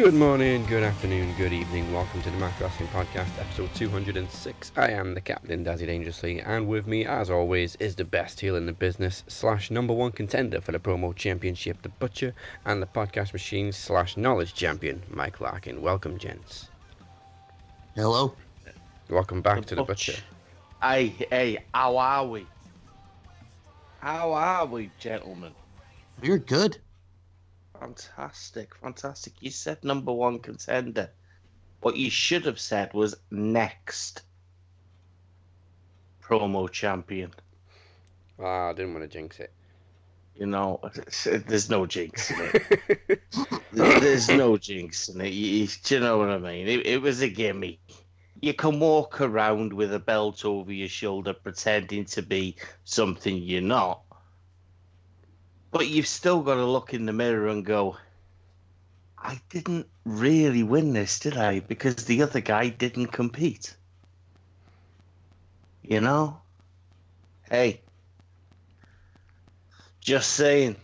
Good morning, good afternoon, good evening. Welcome to the Mac Wrestling Podcast, episode 206. I am the captain, Dazzy Dangerously, and with me, as always, is the best heel in the business, slash number one contender for the promo championship, the Butcher, and the podcast machine, slash knowledge champion, Mike Larkin. Welcome, gents. Hello. Welcome back to the Butcher. Hey, hey, how are we? How are we, gentlemen? You're good. Fantastic, fantastic. You said number one contender. What you should have said was next promo champion. Ah, I didn't want to jinx it. You know, there's no jinx in it. there's no jinx in it. You, do you know what I mean? It, it was a gimme. You can walk around with a belt over your shoulder pretending to be something you're not. But you've still got to look in the mirror and go, I didn't really win this, did I? Because the other guy didn't compete. You know? Hey. Just saying.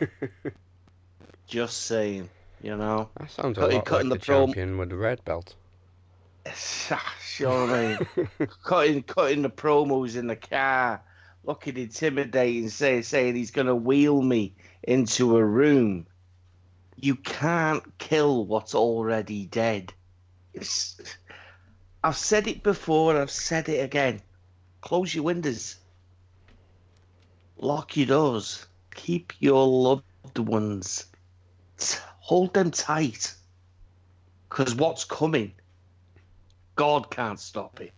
Just saying. You know? That sounds a Cutting- lot cutting like the, the prom- champion with the red belt. Ah, sure, I mean, cutting cutting the promos in the car, looking intimidating, say, saying he's going to wheel me into a room. You can't kill what's already dead. It's, I've said it before, and I've said it again. Close your windows. Lock your doors. Keep your loved ones. Hold them tight. Because what's coming God can't stop it.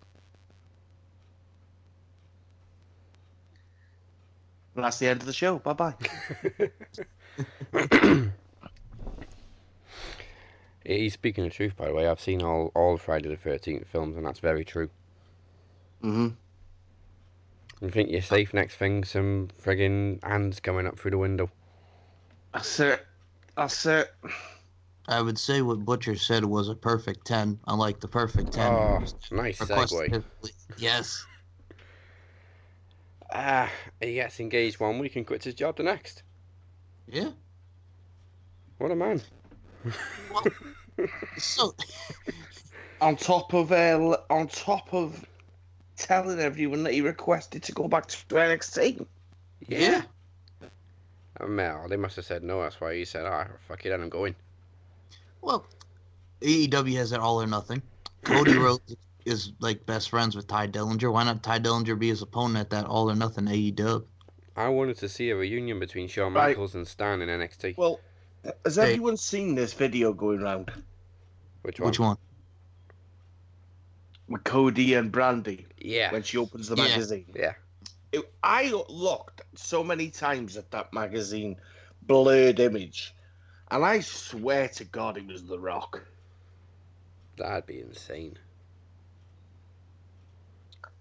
And that's the end of the show. Bye bye. He's speaking the truth, by the way. I've seen all, all Friday the 13th films, and that's very true. hmm You think you're safe next thing? Some friggin' hands coming up through the window. That's it. That's it. I would say what Butcher said was a perfect 10, unlike the perfect 10. Oh, nice segue. Yes. Ah, he gets engaged one week and quits his job the next. Yeah. What a man. So, On top of uh, l- on top of telling everyone that he requested to go back to NXT. yeah. Oh, Mel, they must have said no. That's why he said, ah, fuck it, and I'm going. Well, AEW has it all or nothing. Cody Rhodes is like best friends with Tye Dillinger. Why not Tye Dillinger be his opponent at that all or nothing AEW? I wanted to see a reunion between Shawn Right. Michaels and Stan in NXT. Well, has Hey. everyone seen this video going around Which one? Which one? with Cody and Brandi Yeah. when she opens the Yeah. magazine? Yeah. It, I looked so many times at that magazine blurred image, and I swear to God it was The Rock. That'd be insane.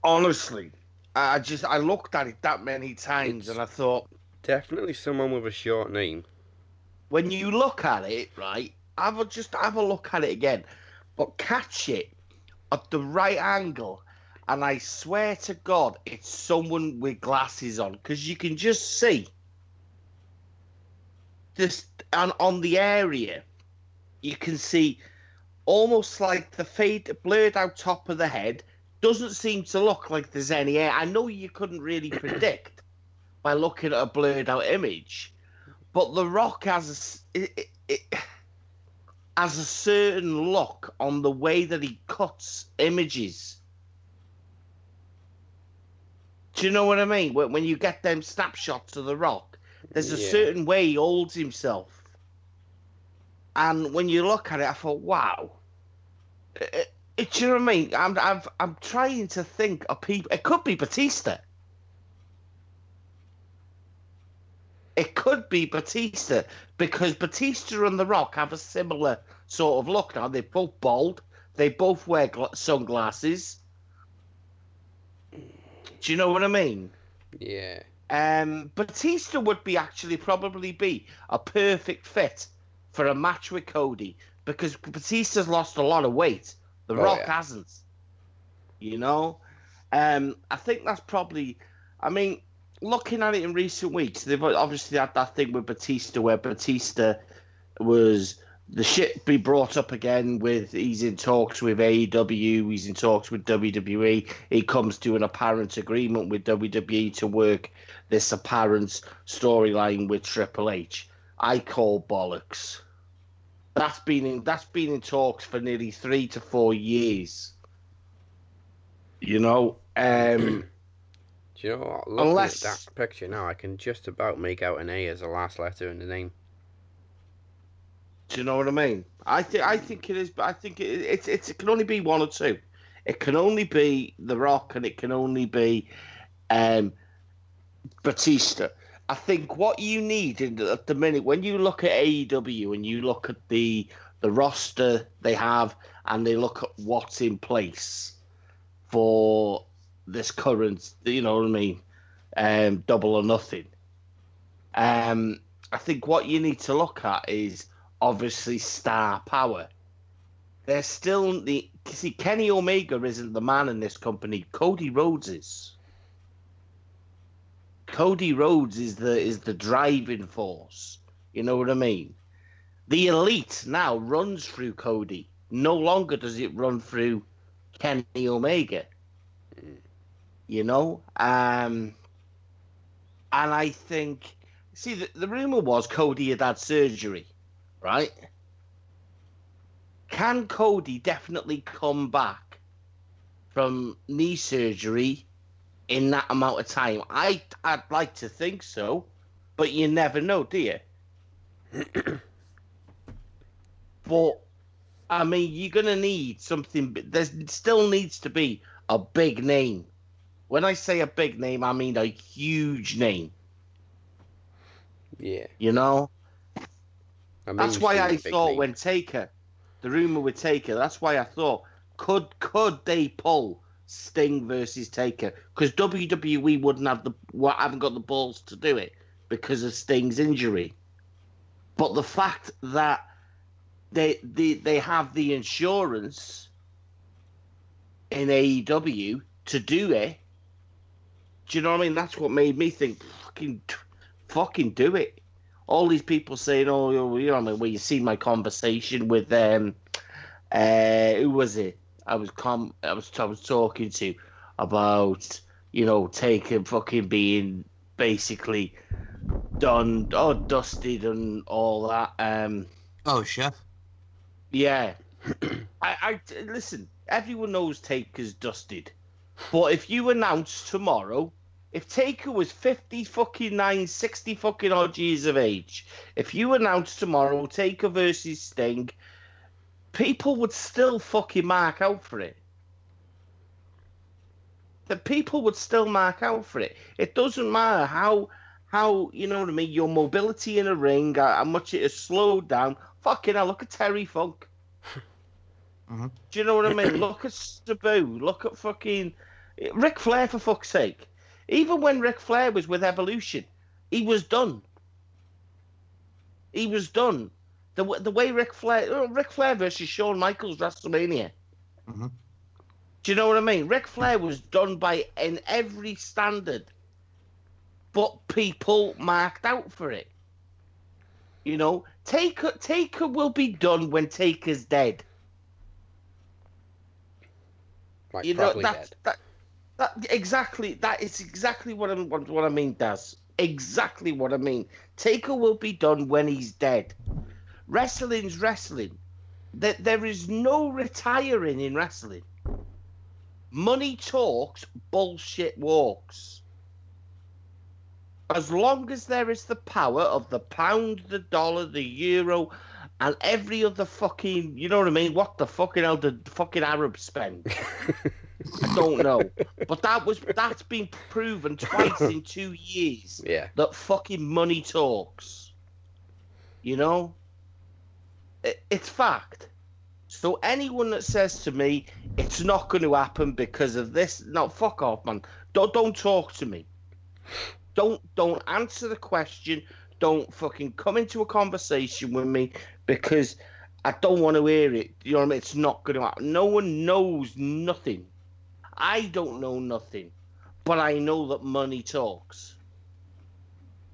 Honestly, I just I looked at it that many times, It's- and I thought, Definitely someone with a short name. when you look at it, right, have a just have a look at it again, but catch it at the right angle, and I swear to God, it's someone with glasses on because you can just see this and on the area, you can see almost like the fade blurred out top of the head. Doesn't seem to look like there's any air. I know you couldn't really predict by looking at a blurred out image, but The Rock has a, it, it, it has a certain look on the way that he cuts images. Do you know what I mean? When, when you get them snapshots of The Rock, there's a Yeah. certain way he holds himself. And when you look at it, I thought, wow. It, it, do you know what I mean? I'm, I'm, I'm trying to think of people. It could be Batista. It could be Batista because Batista and The Rock have a similar sort of look now. They're both bald. They both wear gla- sunglasses. Do you know what I mean? Yeah. Um, Batista would be actually probably be a perfect fit for a match with Cody because Batista's lost a lot of weight. The Oh, Rock yeah. hasn't. You know, um, I think that's probably. I mean, looking at it in recent weeks, they've obviously had that thing with Batista where Batista was the shit be brought up again with he's in talks with AEW, he's in talks with WWE. He comes to an apparent agreement with WWE to work this apparent storyline with Triple H. I call bollocks. That's been in that's been in talks for nearly three to four years. You know, um, Do you know what? Looking Unless- at that picture now, I can just about make out an A as the last letter in the name. Do you know what I mean? I think I think it is, but I think it, it's it's it can only be one or two. It can only be The Rock, and it can only be um, Batista. I think what you need in the, at the minute when you look at AEW and you look at the the roster they have and they look at what's in place for this current, you know what I mean, um, double or nothing. Um, I think what you need to look at is obviously star power. There's still the see Kenny Omega isn't the man in this company. Cody Rhodes is. Cody Rhodes is the is the driving force. You know what I mean? The elite now runs through Cody. No longer does it run through Kenny Omega. You know? Um and I think see the, the rumor was Cody had had surgery, right? Can Cody definitely come back from knee surgery in that amount of time? I I'd like to think so, but you never know, do you? but I mean, you're gonna need something. There still needs to be a big name. When I say a big name, I mean a huge name. Yeah. You know. A That's why I thought name. when Taker, the rumor with Taker, that's why I thought could could they pull Sting versus Taker because WWE wouldn't have the well, haven't got the balls to do it because of Sting's injury. But the fact that they they they have the insurance in AEW to do it, do you know what I mean? That's what made me think fucking fucking do it all these people saying, "Oh, you know, I mean, well, you see my conversation with um, uh, who was it? I was com, I was I was talking to about you know taking fucking being basically done, oh, dusted and all that. Um, Oh, chef. yeah, I, I listen. Everyone knows Taker's dusted, but if you announce tomorrow, if Taker was fifty fucking nine, 60 fucking odd years of age, if you announce tomorrow Taker versus Sting, people would still fucking mark out for it. The people would still mark out for it. It doesn't matter how how you know what I mean. Your mobility in a ring, how much it has slowed down. Fucking hell, look at Terry Funk. Mhm. Do you know what I mean? look at Sabu. Look at fucking Ric Flair for fuck's sake. Even when Ric Flair was with Evolution, he was done. He was done. The the way Ric Flair, Ric Flair versus Shawn Michaels WrestleMania. Mhm. Do you know what I mean? Ric Flair was done by in every standard, but people marked out for it. You know, Taker Taker will be done when Taker's dead. Like you know that's dead. that that exactly that is exactly what I what, what I mean, Does Exactly what I mean. Taker will be done when he's dead. Wrestling's wrestling. There, there is no retiring in wrestling. Money talks, bullshit walks. As long as there is the power of the pound, the dollar, the euro, and every other fucking, you know what I mean? What the fucking hell did fucking Arabs spend? I don't know. But that was that's been proven twice in two years yeah. that fucking money talks. You know? It, it's fact. So anyone that says to me it's not going to happen because of this, no, fuck off, man. Don't don't talk to me. Don't don't answer the question. Don't fucking come into a conversation with me because I don't want to hear it. You know what I mean? It's not going to happen. No one knows nothing. I don't know nothing, but I know that money talks.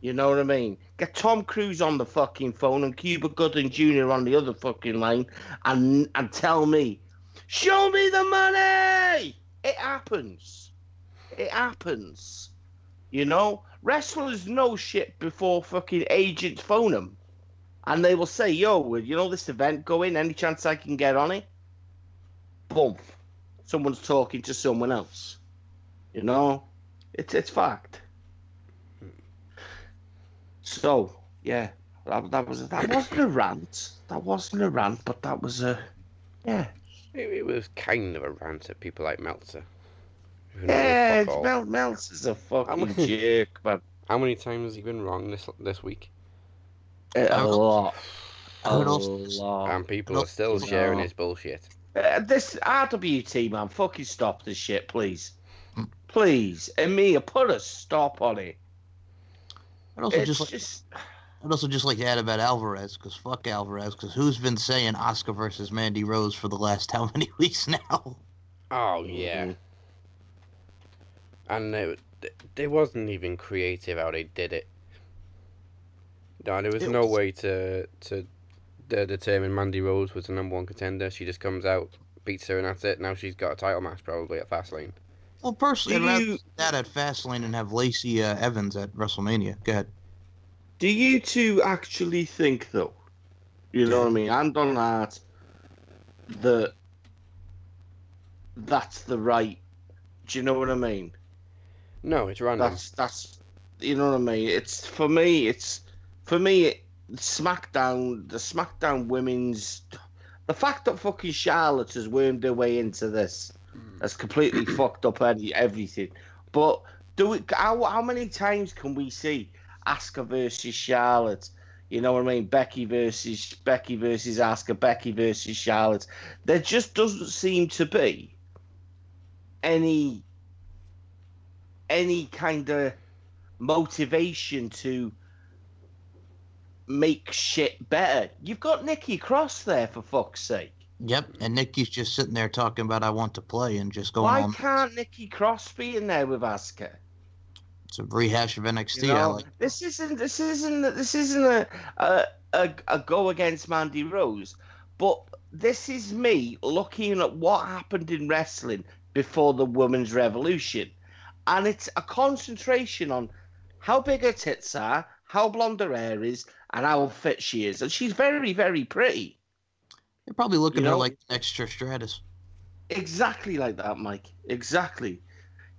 You know what I mean? Get Tom Cruise on the fucking phone and Cuba Gooding Jr. on the other fucking line and and tell me, show me the money. It happens. It happens. You know, wrestlers know shit before fucking agents phone them, and they will say, "Yo, you know this event going? Any chance I can get on it?" Boom, someone's talking to someone else. You know, it's it's fact. So yeah, that, that was that wasn't a rant. That wasn't a rant, but that was a yeah. It, it was kind of a rant at people like Meltzer. who know Yeah, fuck. Mel Meltzer's a fucking jerk, but How many times has he been wrong this this week? a lot, A lot. And people no, are still no. sharing his bullshit. Uh, this RWT man, fucking stop this shit, please, Hmm. please. And me, put a stop on it. I'd also It's just like, just I'd also just like to add about Alvarez because fuck Alvarez because who's been saying Asuka versus Mandy Rose for the last how many weeks now? Oh yeah. Mhm. And it, they wasn't even creative how they did it. No, there was It no was- way to to determine Mandy Rose was the number one contender. She just comes out, beats her, and that's it. Now she's got a title match probably at Fastlane. Well, personally, I'd Do you- that at Fastlane and have Lacey uh, Evans at WrestleMania. Go ahead. Do you two actually think, though, you know what I mean, and on that, that that's the right? Do you know what I mean? No, it's random. That's that's you know what I mean. It's for me. It's for me. It, SmackDown, the SmackDown women's, the fact that fucking Charlotte has wormed her way into this has completely fucked up any, everything. But do it? How, how many times can we see Asuka versus Charlotte? You know what I mean? Becky versus Becky versus Asuka, Becky versus Charlotte. There just doesn't seem to be any any kind of motivation to make shit better. You've got Nikki Cross there for fuck's sake. Yep, and Nikki's just sitting there talking about I want to play and just going Why on. can't Nikki Cross be in there with Asuka? It's a rehash of NXT. You know, like. this isn't this isn't this isn't a, a a a go against Mandy Rose, but this is me looking at what happened in wrestling before the women's revolution, and it's a concentration on how big her tits are, how blonde her hair is, and how fit she is, and she's very very pretty. You're probably looking You at her know- like extra Stratus. Exactly like that, Mike. Exactly.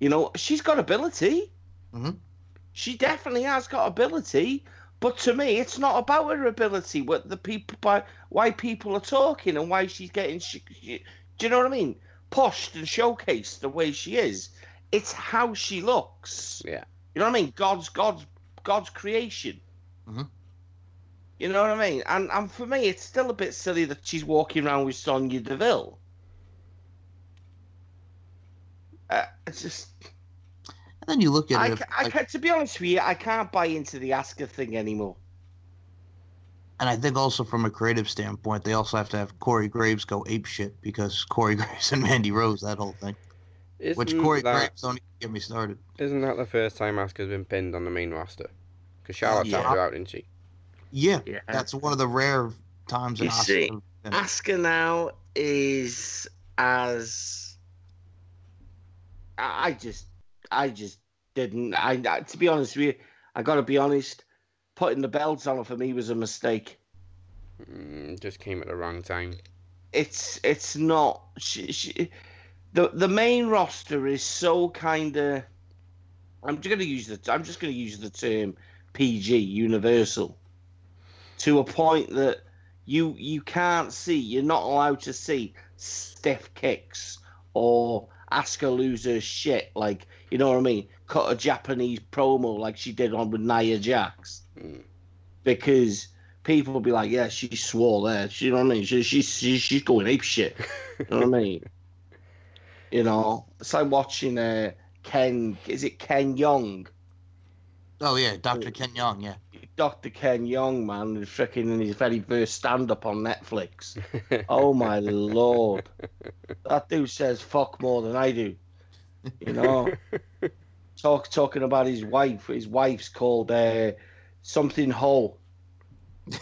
You know, she's got ability. Mhm. She definitely has got ability. But to me, it's not about her ability. What the people, by why people are talking and why she's getting. She, she- do you know what I mean? Pushed and showcased the way she is. It's how she looks. Yeah. You know what I mean? God's God's God's creation. Mhm. You know what I mean? And and for me, it's still a bit silly that she's walking around with Sonya Deville. Uh, it's just And then you look at I, it, I like- ca- to be honest with you, I can't buy into the Asuka thing anymore. and I think also from a creative standpoint, they also have to have Corey Graves go ape shit because Corey Graves and Mandy Rose, that whole thing. Isn't Which Corey that, Graves don't even get me started. Isn't that the first time Asuka's been pinned on the main roster? Because Charlotte Yeah. tapped her out, didn't she? Yeah, Yeah. that's one of the rare times in You see, Oscar. Asuka now is as I I just I just didn't I, I to be honest with you, I gotta be honest, putting the belts on her for me was a mistake. Mm, just came at the wrong time. It's it's not she, she, the the main roster is so kind of I'm just gonna use the I'm just gonna use the term PG Universal to a point that you you can't see you're not allowed to see stiff kicks or Asuka lose her shit like you know what I mean? Cut a Japanese promo like she did on with Nia Jax. Mm. because people will be like yeah she swore there. She, you know what I mean? She, she, she she's going ape shit. You know what I mean? You know it's like watching uh, Ken is it Ken Jeong Oh yeah, Dr. Ken Jeong. Yeah, Dr. Ken Jeong, man, who's freaking in his very first stand up on Netflix. Oh my lord. That dude says fuck more than I do. You know? Talk talking about his wife. His wife's called uh, something whole.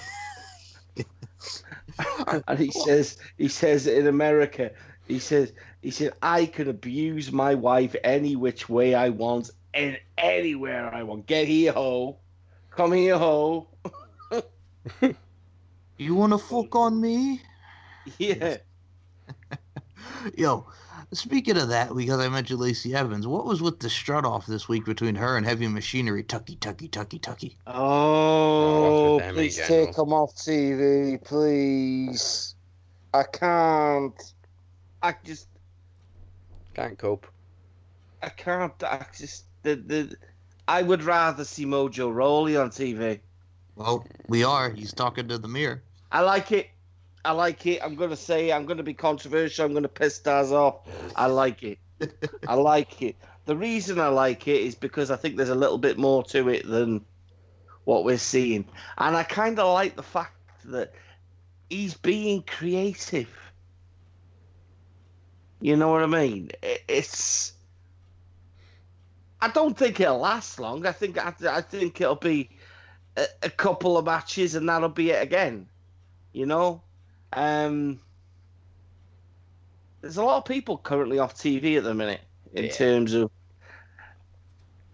and he says, he says in America, he says, he said, I can abuse my wife any which way I want and anywhere I want. Get here, ho. Come here, ho. You wanna fuck on me? Yeah. Yo, speaking of that, because I mentioned Lacey Evans, what was with the strut off this week between her and Heavy Machinery? Tucky, tucky, tucky, tucky. Oh, oh with please take them off TV, please. I can't. I just, Can't cope. I can't. I just, the, the, I would rather see Mojo Rawley on TV. Well, we are. He's talking to the mirror. I like it. I like it. I'm gonna say I'm gonna be controversial. I'm gonna piss stars off. I like it. I like it. The reason I like it is because I think there's a little bit more to it than what we're seeing, and I kind of like the fact that he's being creative. You know what I mean? It's. I don't think it'll last long. I think I, I think it'll be a, a couple of matches and that'll be it again. You know, um, there's a lot of people currently off TV at the minute in Yeah. terms of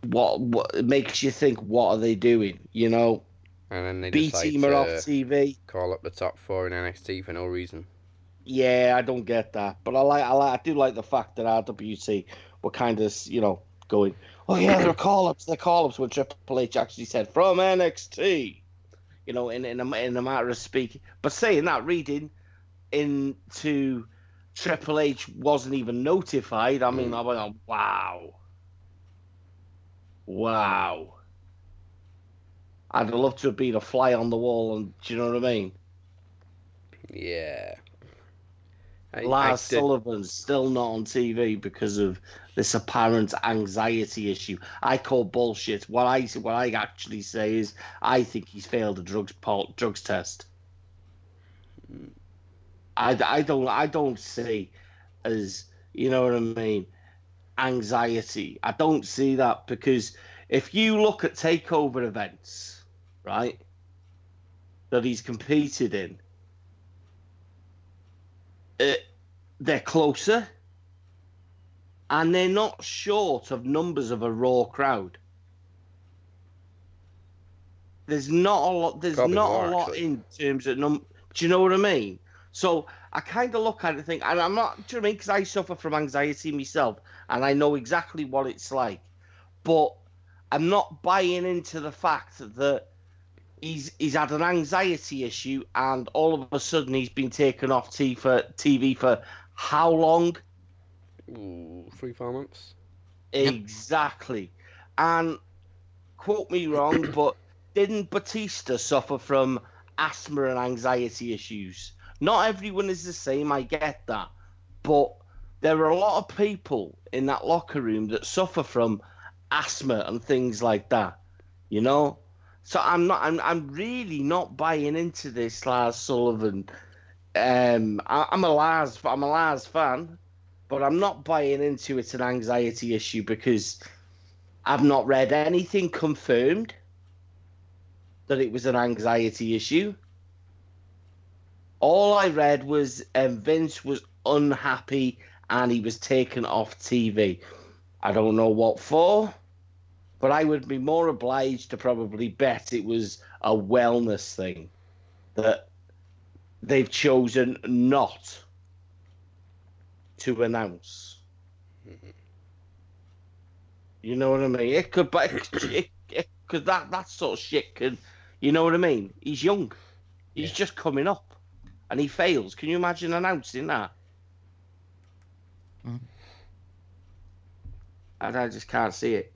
what what makes you think what are they doing? You know, And then they B team are off TV. call up the top four in NXT for no reason. Yeah, I don't get that, but I like I like I do like the fact that RWC were kind of you know going, oh yeah, they're call ups, they're call ups when Triple H actually said from NXT, you know, in in a, in a matter of speaking. But saying that, reading into Triple H wasn't even notified. I mean, Mm. I went, oh, wow, wow. I'd love to have been a fly on the wall, and do you know what I mean? Yeah. I, I Lars did- Sullivan's still not on TV because of this apparent anxiety issue. I call bullshit. What I what I actually say is I think he's failed a drugs drugs test. I, I don't I don't see as you know what I mean anxiety. I don't see that because if you look at takeover events, right, that he's competed in, uh, they're closer and they're not short of numbers of a raw crowd. There's not a lot. There's Probably not more, a lot actually. in terms of num. Do you know what I mean? So I kind of look at it and think, and I'm not. Do you know what I mean? Because I suffer from anxiety myself, and I know exactly what it's like. But I'm not buying into the fact that he's he's had an anxiety issue, and all of a sudden he's been taken off T for TV for how long? Ooh, three, four months. Exactly. And quote me wrong, but didn't Batista suffer from asthma and anxiety issues? Not everyone is the same, I get that. But there are a lot of people in that locker room that suffer from asthma and things like that. You know? So I'm not I'm I'm really not buying into this Lars Sullivan. Um I, I'm a Lars I'm a Lars fan but I'm not buying into it's an anxiety issue because I've not read anything confirmed that it was an anxiety issue. All I read was um, Vince was unhappy and he was taken off TV. I don't know what for, but I would be more obliged to probably bet it was a wellness thing that they've chosen not to announce. You know what I mean? It could, but it, it, could that that sort of shit could. You know what I mean? He's young. He's Yeah. just coming up, and he fails. Can you imagine announcing that? Mhm. And I just can't see it.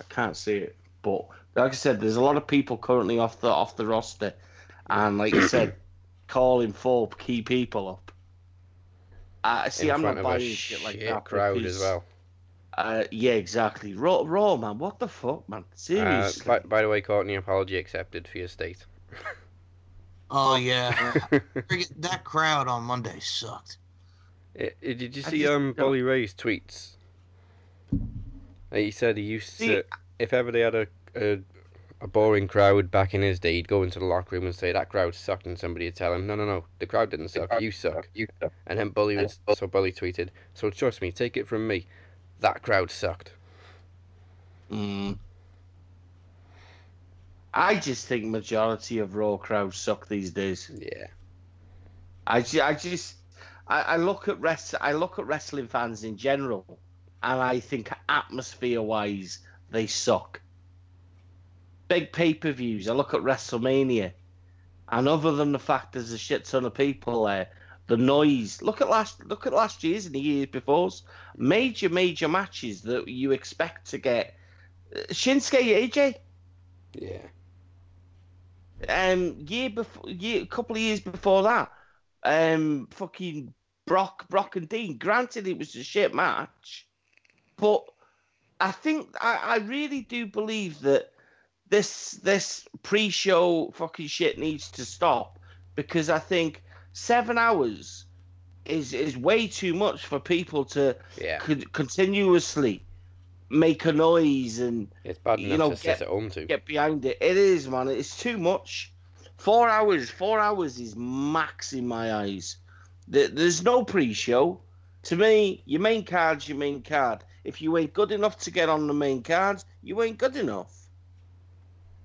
I can't see it. But like I said, there's a lot of people currently off the off the roster, and like I said, calling for key people. I see. in I'm front not of a buying shit like shit that. crowd because- as well. uh, yeah, exactly. Raw, Raw, man. What the fuck, man? Uh, Seriously. by, by the way, Courtney, apology accepted for your state. Oh yeah, that crowd on Monday sucked. Eh, eh, Did you see just um don't- Bully Ray's tweets? Uh, He said he used See, to, if ever they had a, a a boring crowd back in his day, he'd go into the locker room and say that crowd sucked, and somebody would tell him, no, no, no, the crowd didn't suck, you suck. You And then Bully was so Bully tweeted, so trust me, take it from me, that crowd sucked. Mm. I just think majority of Raw crowds suck these days. Yeah, I, ju- I just I, I look at rest I look at wrestling fans in general, and I think atmosphere wise they suck. Big pay per views. I look at WrestleMania, and other than the fact there's a shit ton of people there, the noise. Look at last look at last year's and the years before's major major matches that you expect to get. Shinsuke AJ yeah, um year before year a couple of years before that um fucking brock brock and dean granted it was a shit match but i think i, I really do believe that this this pre-show fucking shit needs to stop because i think seven hours is is way too much for people to yeah. con- continuously make a noise and It's bad you know, get- sit at home to. get behind it. It is, man. It's too much. Four hours. Four hours is max in my eyes. There's no pre-show. To me, your main card's your main card. If you ain't good enough to get on the main card, you ain't good enough.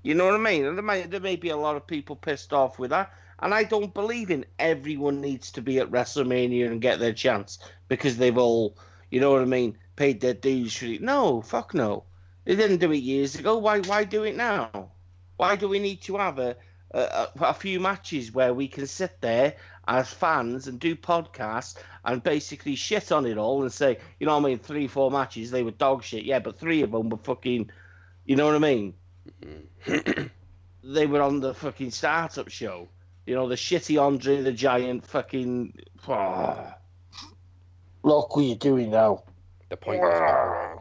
You know what I mean? And there may, there may be a lot of people pissed off with that. And I don't believe in everyone needs to be at WrestleMania and get their chance because they've all, you know what I mean, paid their dues for it. No, fuck no. They didn't do it years ago. Why? Why do it now? Why do we need to have a, a a few matches where we can sit there as fans and do podcasts and basically shit on it all and say, you know, what I mean, three, four matches they were dog shit. Yeah, but three of them were fucking, you know what I mean? they were on the fucking startup show. You know, the shitty Andre the Giant fucking. Oh. Look what you're doing now. The point is,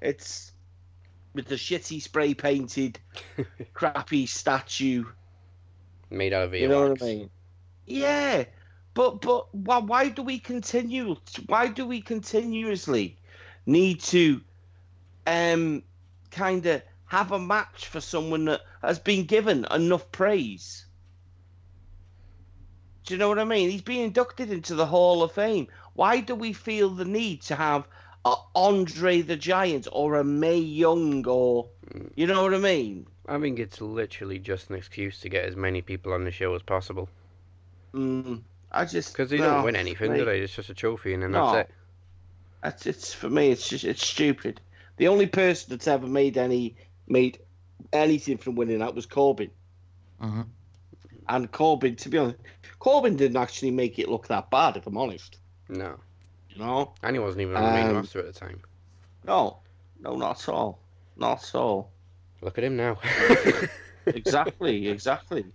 It's with the shitty spray painted, crappy statue. made out of You know what. I mean? Yeah, but but why why do we continue? Why do we continuously need to um kind of have a match for someone that has been given enough praise? Do you know what I mean? He's been inducted into the Hall of Fame. Why do we feel the need to have a Andre the Giant or a Mae Young or you know what I mean? I think it's literally just an excuse to get as many people on the show as possible. Mm, I just Because they no, don't win anything, mate. do they? It's just a trophy, and then No. that's it. That's it's for me. It's just it's stupid. The only person that's ever made any made anything from winning that was Corbin. hmm And Corbin, to be honest, Corbin didn't actually make it look that bad. If I'm honest, No. you know, And he wasn't even on the main Um, roster at the time. no, no, not at all, not at all. Look at him now. Exactly, exactly.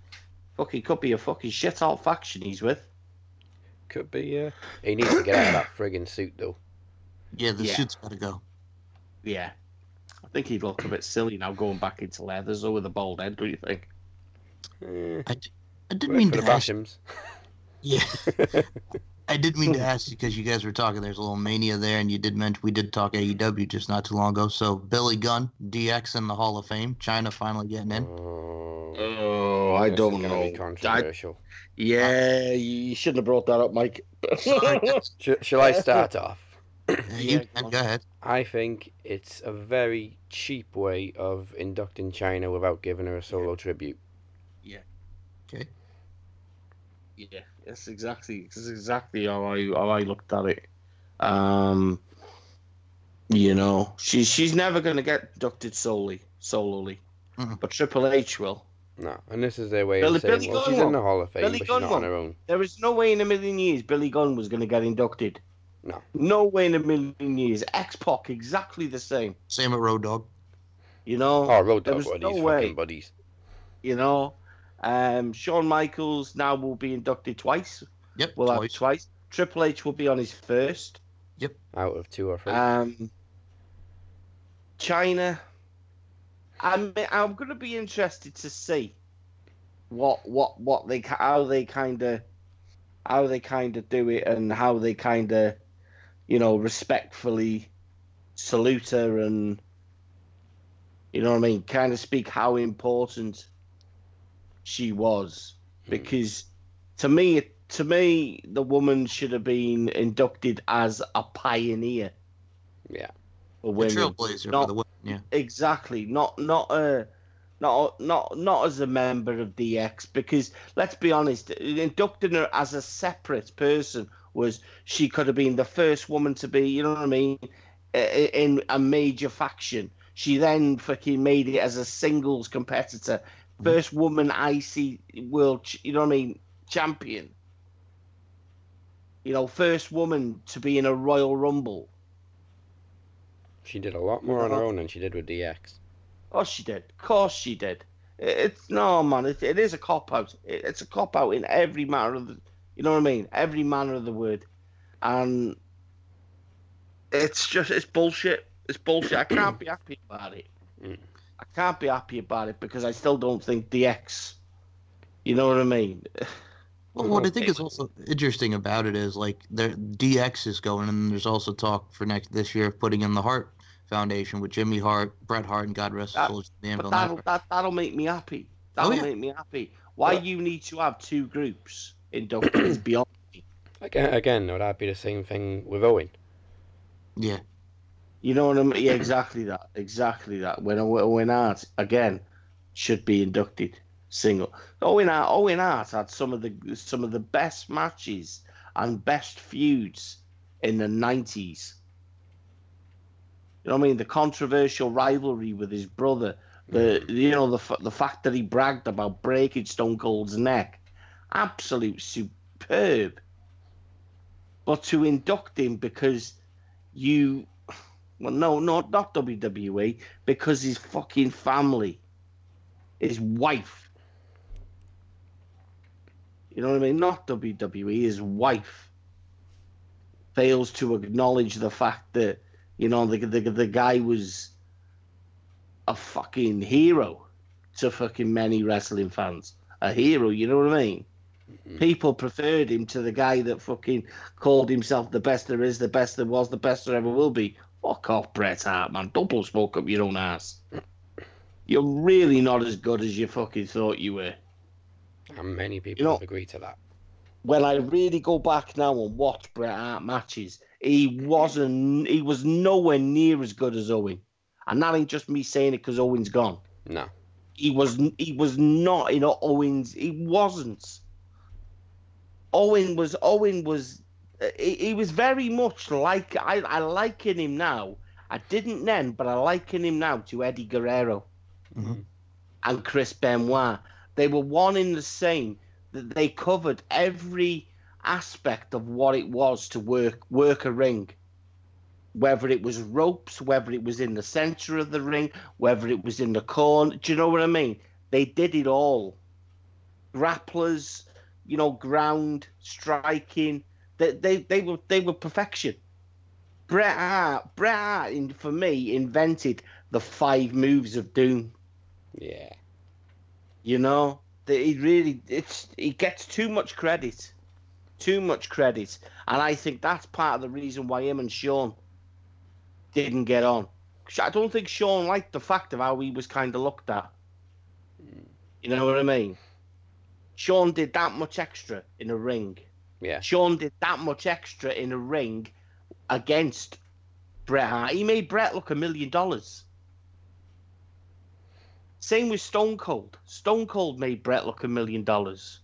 Fucking could be a fucking shit out faction he's with. Could be, yeah. He needs to get out of that friggin' suit, though. Yeah, the Yeah. suit's got to go. Yeah, I think he'd look a bit silly now going back into leathers or with a bald head. Do you think? Eh, I, d- I didn't mean for to the ask. Bashams. Yeah, I did mean to ask you because you guys were talking. There's a little mania there, and you did mention we did talk AEW just not too long ago. So Billy Gunn, DX in the Hall of Fame. Chyna finally getting in. Oh, Oh, I don't is gonna know. Be controversial. Yeah, you shouldn't have brought that up, Mike. Sorry, shall I start off? You Yeah, can go go ahead. I think it's a very cheap way of inducting Chyna without giving her a solo tribute. Yeah. Okay. Yeah, that's exactly that's exactly how I how I looked at it. Um, you know, she's she's never gonna get inducted solely solely, Mhm. but Triple H will. No, and this is their way Billy- of saying, Billy well, Gunn she's in the Hall of Fame, Billy but Gunn she's not won. on her own. There is no way in a million years Billy Gunn was gonna get inducted. No. No way in a million years. X Pac exactly the same. Same at Road Dog. You know. Oh, Road Dog was buddies, no fucking buddies. You know. Um, Shawn Michaels now will be inducted twice. Yep, Will have twice. twice. Triple H will be on his first. Yep. Out of two or three. Um, Chyna. I'm I'm gonna be interested to see what what what they how they kind of how they kind of do it and how they kind of you know respectfully salute her and You know what I mean? Kind of speak how important she was Hmm. because to me, to me, the woman should have been inducted as a pioneer Yeah. for women. trailblazer Not- for the women. Yeah. Exactly. Not not a not not not as a member of DX because let's be honest, inducting her as a separate person was she could have been the first woman to be, you know what I mean, in a major faction. She then fucking made it as a singles competitor, first woman IC world, you know what I mean, champion. You know, first woman to be in a Royal Rumble. She did a lot more on her own than she did with DX. Oh, she did. Of course she did. It's no man. It, it is a cop out. It, it's a cop out in every manner of the. You know what I mean? Every manner of the word, and it's just it's bullshit. It's bullshit. I can't be happy about it. I can't be happy about it because I still don't think DX. You know what I mean? Well, what I think is also interesting about it is like their DX is going, and there's also talk for next this year of putting in the Hart Foundation with Jimmy Hart, Bret Hart, and God rest his That- soul, But that'll Never. that, that'll make me happy. Oh, that'll Oh, yeah. make me happy. Why But- you need to have two groups inducted is beyond. Again, again, would that be the same thing with Owen? Yeah. You know what I mean? Yeah, exactly that. Exactly that. When Owen Hart again should be inducted single. Owen Hart, Owen Hart had some of the some of the best matches and best feuds in the nineties. You know what I mean? The controversial rivalry with his brother. The mm. you know the f- the fact that he bragged about breaking Stone Cold's neck, absolute superb. But to induct him because you well, no, no, not WWE, because his fucking family, his wife. You know what I mean? Not WWE, his wife fails to acknowledge the fact that, you know, the, the, the guy was a fucking hero to fucking many wrestling fans. A hero, you know what I mean? People preferred him to the guy that fucking called himself the best there is, the best there was, the best there ever will be. Fuck off, Bret Hart, man. Double smoke up your own ass. You're really not as good as you fucking thought you were. And many people You know- have agreed to that. When I really go back now and watch Bret Hart matches, he wasn't. He was nowhere near as good as Owen, and that ain't just me saying it because Owen's gone. No. He was. He was not in Owen's. He wasn't. Owen was. Owen was. He, he was very much like I. I liken him now. I didn't then, but I liken him now to Eddie Guerrero Mhm. and Chris Benoit. They were one in the same. That they covered every aspect of what it was to work work a ring. Whether it was ropes, whether it was in the center of the ring, whether it was in the corner. Do you know what I mean? They did it all. Grapplers, you know, ground, striking. They they, they were they were perfection. Bret Hart, Bret Hart, in, for me, invented the five moves of doom. Yeah. You know, that he really it's he gets too much credit, too much credit, and I think that's part of the reason why him and Shawn didn't get on. I don't think Shawn liked the fact of how he was kind of looked at. Hmm. You know what I mean? Shawn did that much extra in a ring. Yeah. Shawn did that much extra in a ring against Bret Hart. He made Bret look a million dollars. Same with Stone Cold. Stone Cold made Bret look a million dollars.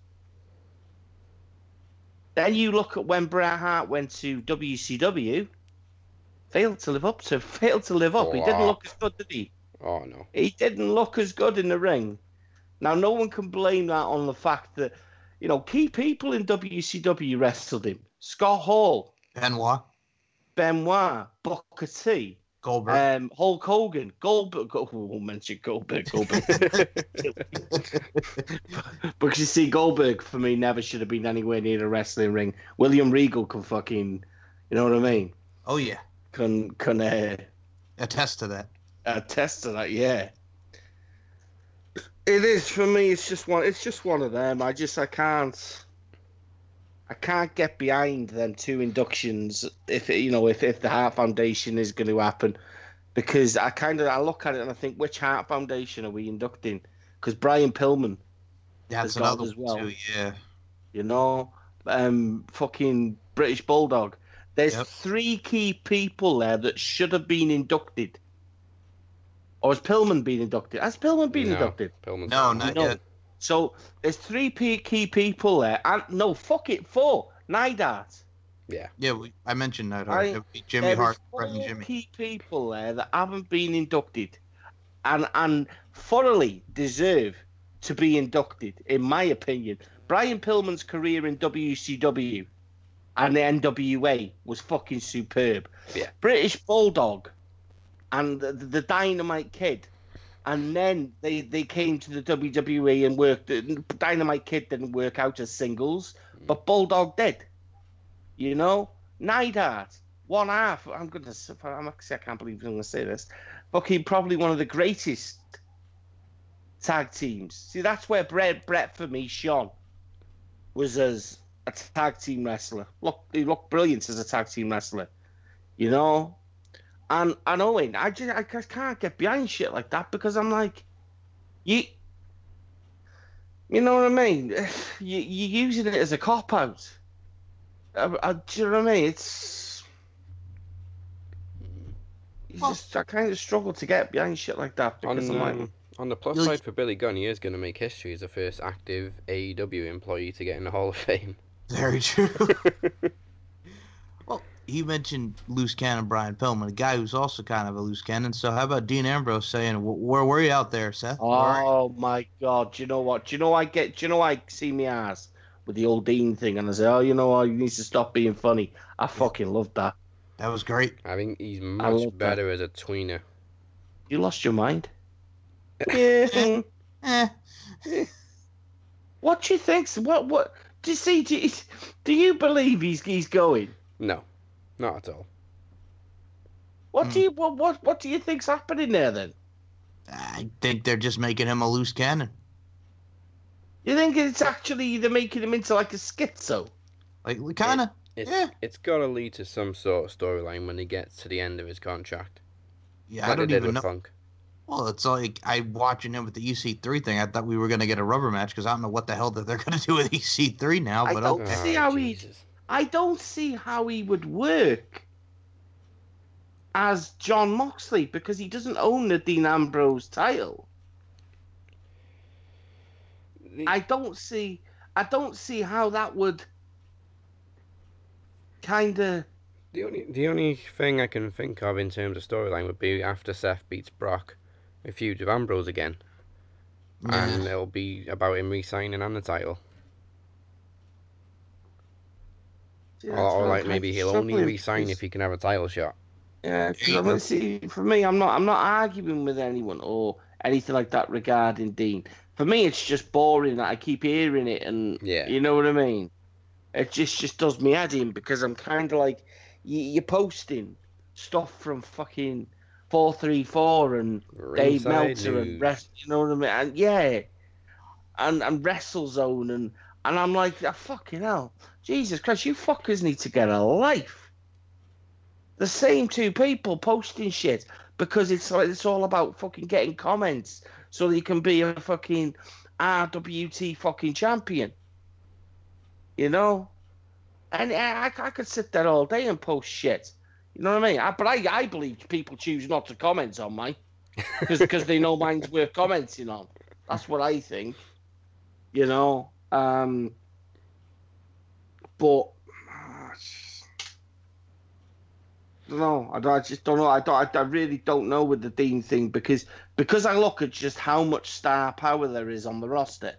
Then you look at when Bret Hart went to WCW, failed to live up to, failed to live up. He didn't look as good, did he? Oh no. He didn't look as good in the ring. Now, no one can blame that on the fact that, you know, key people in WCW wrestled him. Scott Hall, Benoit, Benoit, Booker T, Goldberg. um, Hulk Hogan, Goldberg. Oh, we'll mention Goldberg, Goldberg. because you see, Goldberg for me never should have been anywhere near the wrestling ring. William Regal can fucking, you know what I mean? oh yeah, Can can uh, attest to that. attest to that. Yeah, it is for me. It's just one. It's just one of them. I just I can't. I can't get behind them two inductions if you know if if the Heart Foundation is going to happen. because I kind of I look at it and I think which Heart Foundation are we inducting? Because Brian Pillman, That's has gone another as well. too. Yeah. you know, um, fucking British Bulldog. There's Yep. three key people there that should have been inducted. Or has Pillman been inducted? Has Pillman been No. inducted? Pillman's No, not. not No. yet. So there's three key people there, and no, fuck it, four. Neidhart. Yeah. Yeah, we, I mentioned that. I- already. It'd Jimmy Hart, Brett, and Jimmy. key people there that haven't been inducted, and and thoroughly deserve to be inducted, in my opinion. Brian Pillman's career in WCW and the NWA was fucking superb. Yeah. British Bulldog and the, the Dynamite Kid. And then they, they came to the WWE and worked. Dynamite Kid didn't work out as singles, mm. but Bulldog did. You know, Neidhart, one half. Oh, I'm gonna. I'm actually, I can't believe I'm gonna say this. Fucking probably one of the greatest tag teams. See, that's where Brett Brett for me shone. Was as a tag team wrestler. Look, he looked brilliant as a tag team wrestler. You know, and and Owen, I just I just can't get behind shit like that because I'm like, you. You know what I mean? You, you're using it as a cop out. I, I, do you know what I mean? It's. You Well- just, I kind of struggle to get behind shit like that On, because I'm like, um, on the plus side for Billy Gunn, he is going to make history as the first active AEW employee to get in the Hall of Fame. Very true. well, he mentioned loose cannon Brian Pillman, a guy who's also kind of a loose cannon. So how about Dean Ambrose saying, "Where were you out there, Seth? Where are you?" oh my god, do you know what? Do you know I get? Do you know I see me ass with the old Dean thing, and I say, oh, you know what? You need to stop being funny. I fucking love that. That was great. I think he's much love that. better as a tweener. You lost your mind. yeah. Eh, What do you think? What? What? Do you see? Do you, do you believe he's he's going? No, not at all. What Hmm. do you what, what what do you think's happening there then? I think they're just making him a loose cannon. You think it's actually they're making him into like a schizo? Like we kind of. It's Yeah. it's got to lead to some sort of storyline when he gets to the end of his contract. Yeah, like I don't they even know. Funk. Well, it's like I watching him with the EC3 thing. I thought we were gonna get a rubber match because I don't know what the hell that they're gonna do with EC3 now. But I But don't- okay. See Ah, how he- Jesus. I don't see how he would work as John Moxley because he doesn't own the Dean Ambrose title. The- I don't see I don't see how that would kind of The only the only thing I can think of in terms of storyline would be after Seth beats Brock, a feud with Ambrose again, and it'll be about him re-signing on the title, or, or like maybe he'll only re-sign if he can have a title shot. Yeah, 'cause I see, for me, I'm not, I'm not arguing with anyone or anything like that regarding Dean. For me, it's just boring that I keep hearing it, and Yeah. you know what I mean. It just, just does me head in because I'm kind of like, you, you're posting stuff from fucking four three four and Dave Ringside Meltzer and rest, you know what I mean? And yeah, and and WrestleZone and and I'm like, oh, fucking hell, Jesus Christ, you fuckers need to get a life. The same two people posting shit because it's like it's all about fucking getting comments so that you can be a fucking RWT fucking champion. You know, and I, I could sit there all day and post shit. You know what I mean? I, but I, I believe people choose not to comment on mine because they know mine's worth commenting on. That's what I think. You know, um, but no, I, don't, I just don't know. I don't. I, I really don't know with the Dean thing because because I look at just how much star power there is on the roster.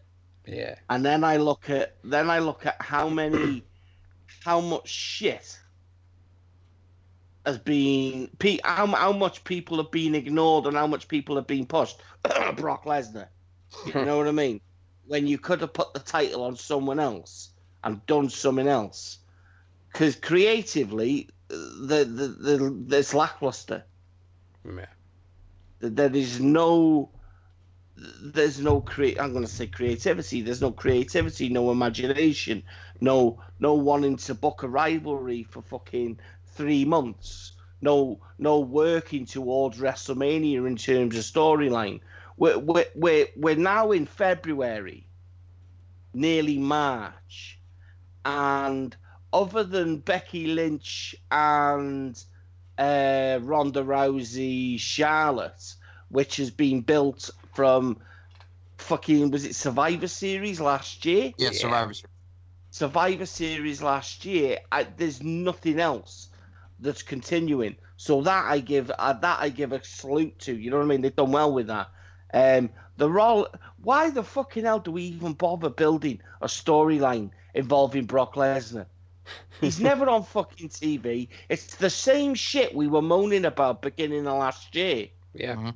Yeah, and then I look at then I look at how many how much shit has been how, how much people have been ignored and how much people have been pushed. Brock Lesnar. You know what I mean when you could have put the title on someone else and done something else because creatively the, the the there's lackluster yeah. there is no there's no create i'm going to say creativity there's no creativity no imagination no no wanting to book a rivalry for fucking three months no no working towards WrestleMania in terms of storyline. We're, we're, we're, we're now in February, nearly March, and other than Becky Lynch and uh, Ronda Rousey, Charlotte, which has been built from fucking was it Survivor Series last year? Yeah, Survivor Series. Survivor Series last year. I, there's nothing else that's continuing. So that I give uh, that I give a salute to. You know what I mean? They've done well with that. Um, the role. Why the fucking hell do we even bother building a storyline involving Brock Lesnar? He's never on fucking TV. It's the same shit we were moaning about beginning of last year. Yeah. Mhm.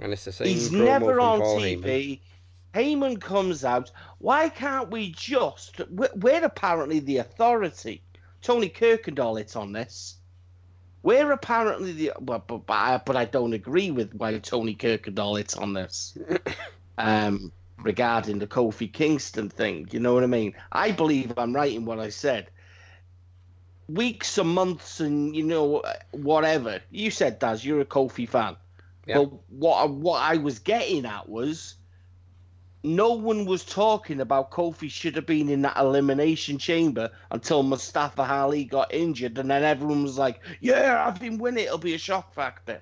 And it's the same. He's never on Paul TV. Heyman. Heyman comes out. Why can't we just? We're, we're apparently the authority. Tony Kirkendall it's on this. We're apparently the. But, but, but, I, but I don't agree with why Tony Kirkendall hits on this. um, regarding the Kofi Kingston thing, you know what I mean? I believe I'm right in what I said. Weeks and months and you know whatever you said, Daz. You're a Kofi fan. But what what I was getting at was no one was talking about Kofi should have been in that elimination chamber until Mustafa Ali got injured, and then everyone was like, "Yeah, have him win it. It'll be a shock factor."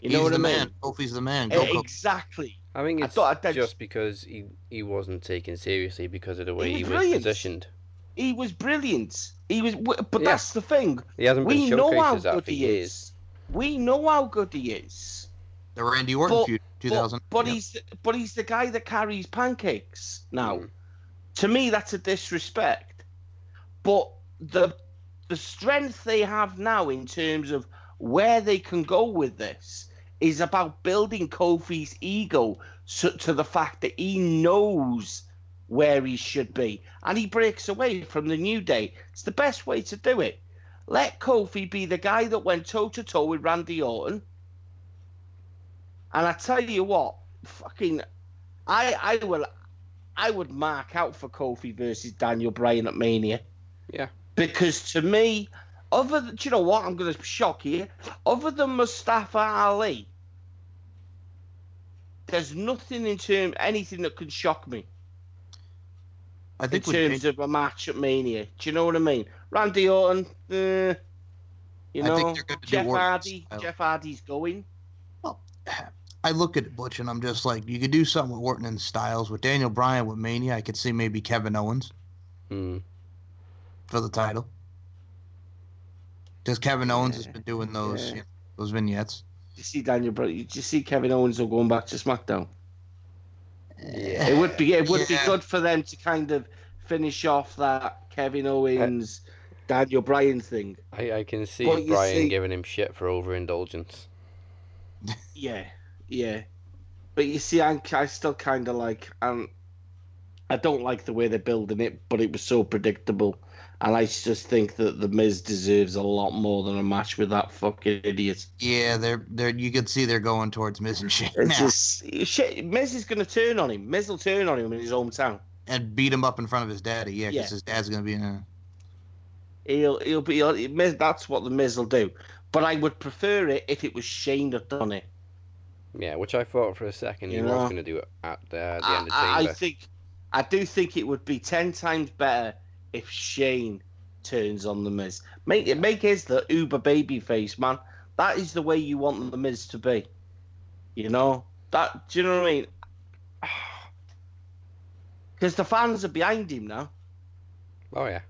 You know what the I mean? man. Kofi's the man. Go, Eh, Exactly. I think I it's thought I'd- just because he, he wasn't taken seriously because of the way He he was was positioned. He was brilliant. He was, but Yeah. that's the thing. He hasn't been We know showcased how good for he years. is. We know how good he is. The Randy Orton But- feud, But, 2000. but yeah. he's but he's the guy that carries pancakes now. Mm. To me, that's a disrespect. But the the strength they have now in terms of where they can go with this is about building Kofi's ego so, to the fact that he knows where he should be and he breaks away from the New Day. It's the best way to do it. Let Kofi be the guy that went toe to toe with Randy Orton. And I tell you what, fucking, I I will, I would mark out for Kofi versus Daniel Bryan at Mania. Yeah. Because to me, other than, do you know what? I'm going to shock you. Other than Mustafa Ali, there's nothing in terms anything that can shock me I in think with terms of a match at Mania. Do you know what I mean? Randy Orton, eh, you I know, think they're gonna do Jeff Orton's Hardy. style. Jeff Hardy's going. I look at Butch and I'm just like, you could do something with Orton and Styles. With Daniel Bryan with Mania, I could see maybe Kevin Owens Mm. for the title. Because Kevin Owens has been doing those yeah. you know, those vignettes. You see Daniel Bryan. You just see Kevin Owens going back to SmackDown. Yeah. It would be it would Yeah. be good for them to kind of finish off that Kevin Owens, Daniel Bryan thing. I, I can see But you see- giving him shit for overindulgence. Yeah, yeah. But you see, I, I still kind of like, um, I don't like the way they're building it, but it was so predictable. And I just think that the Miz deserves a lot more than a match with that fucking idiot. Yeah, they're they're you can see they're going towards Miz and Shane It's just shit. Miz is going to turn on him. Miz will turn on him in his hometown. and beat him up in front of his daddy. Yeah, because Yeah. his dad's gonna be in. A, He'll he'll be he'll, Miz, that's what the Miz will do. But I would prefer it if it was Shane that done it. Yeah, which I thought for a second he You was know. going to do it at the, the I, end of I, I think I do think it would be ten times better if Shane turns on the Miz. Make it make his the uber baby face, man. That is the way you want the Miz to be. You know that? Do you know what I mean? Because the fans are behind him now. Oh yeah,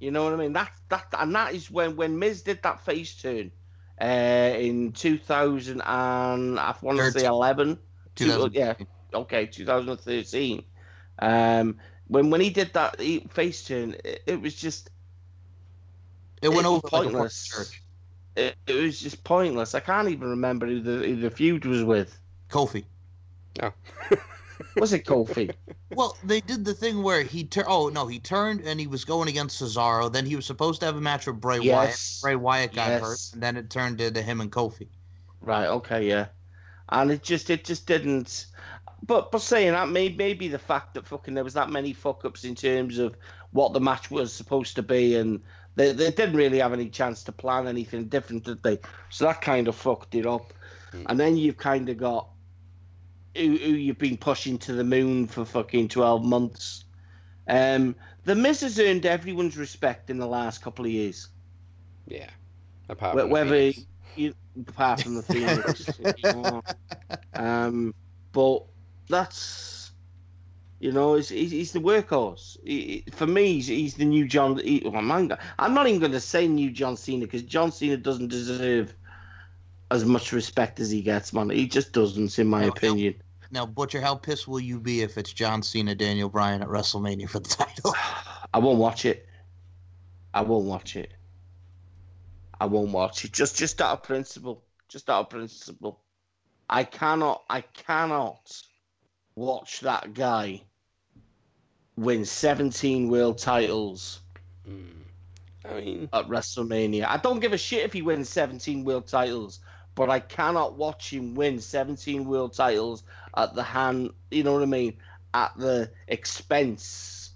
You know what I mean? That that and that is when when Miz did that face turn uh, in 2000 and I want to say 11. Two- yeah, okay, 2013. Um, when when he did that he, face turn, it, it was just it went it over was like pointless. it, it was just pointless. I can't even remember who the who the feud was with. Kofi. oh. Was it Kofi? Well, they did the thing where he turned. Oh no, he turned and he was going against Cesaro. Then he was supposed to have a match with Bray Yes. Wyatt. Bray Wyatt got hurt, and then it turned into him and Kofi. Right. Okay. Yeah. And it just it just didn't. But but saying that, maybe maybe the fact that fucking there was that many fuck ups in terms of what the match was supposed to be and They, they didn't really have any chance to plan anything different, did they? So that kind of fucked it up. Hmm. And then you've kind of got who, who you've been pushing to the moon for fucking 12 months. Um, the Miz has earned everyone's respect in the last couple of years. Yeah. Apart from whether Phoenix. you, apart from the Phoenix, um, but that's you know, he's, he's, he's the workhorse. He, for me, he's, he's the new John. He, well, I'm, I'm not even going to say new John Cena because John Cena doesn't deserve as much respect as he gets, man. He just doesn't, in my no. opinion. Now, Butcher, how pissed will you be if it's John Cena, Daniel Bryan at WrestleMania for the title? I won't watch it. I won't watch it. I won't watch it. Just just out of principle. Just out of principle. I cannot I cannot watch that guy win 17 world titles Hmm. I mean, at WrestleMania. I don't give a shit if he wins 17 world titles, but I cannot watch him win 17 world titles at the hand, you know what I mean, at the expense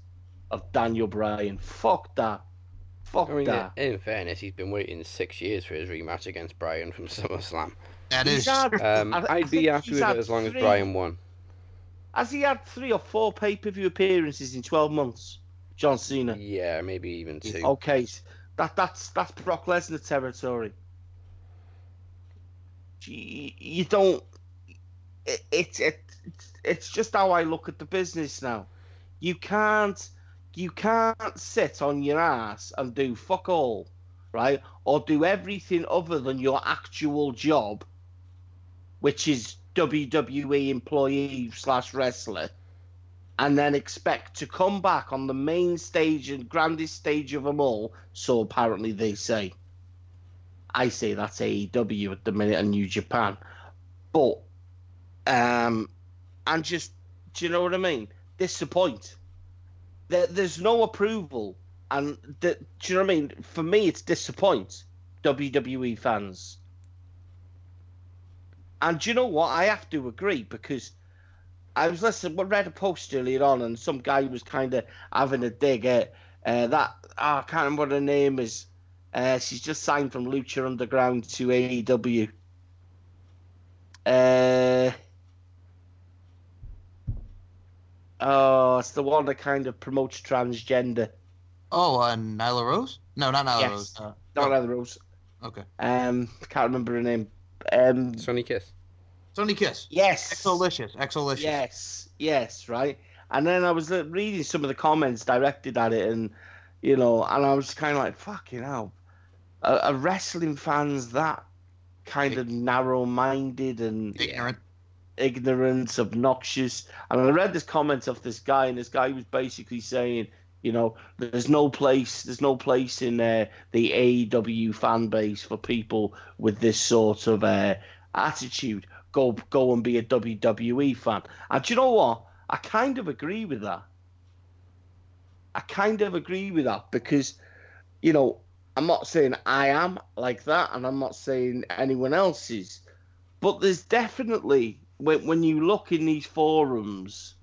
of Daniel Bryan. Fuck that. Fuck I mean, that. in fairness, he's been waiting six years for his rematch against Bryan from SummerSlam. That is. Had- Um, I- I I'd be think happy with it as long as Bryan won. Has he had three or four pay per view appearances in 12 months? John Cena. Yeah, maybe even two. Okay, that that's that's Brock Lesnar territory. You, you don't. It, it's it, it's it's just how I look at the business now. You can't you can't sit on your ass and do fuck all, right? Or do everything other than your actual job, which is WWE employee slash wrestler and then expect to come back on the main stage and grandest stage of them all. So apparently they say. I say that's AEW at the minute and New Japan, but um, and just do you know what I mean? Disappoint. There, there's no approval, and the, do you know what I mean? For me, it's disappoint WWE fans. And do you know what? I have to agree because I was listening, I read a post earlier on, and some guy was kind of having a dig at uh, that. Oh, I can't remember what her name is. Uh, she's just signed from Lucha Underground to AEW. Uh, oh, it's the one that kind of promotes transgender. Oh, uh, Nyla Rose? No, not Nyla Yes. Rose. Uh, Not oh, other Rose. okay. Um, can't remember her name. Um, Sonny Kiss. Sonny Kiss. yes. Exolicious. Exolicious. Yes, yes, right. And then I was uh, reading some of the comments directed at it, and you know, and I was kind of like, "Fucking hell, are, are wrestling fans that kind of narrow-minded and Ignorant. Ignorant, obnoxious?" And I read this comment of this guy, and this guy was basically saying, you know, there's no place, there's no place in uh, the AEW fan base for people with this sort of uh, attitude. Go, go and be a WWE fan. And you know what? I kind of agree with that. I kind of agree with that because, you know, I'm not saying I am like that, and I'm not saying anyone else is, but there's definitely when when you look in these forums,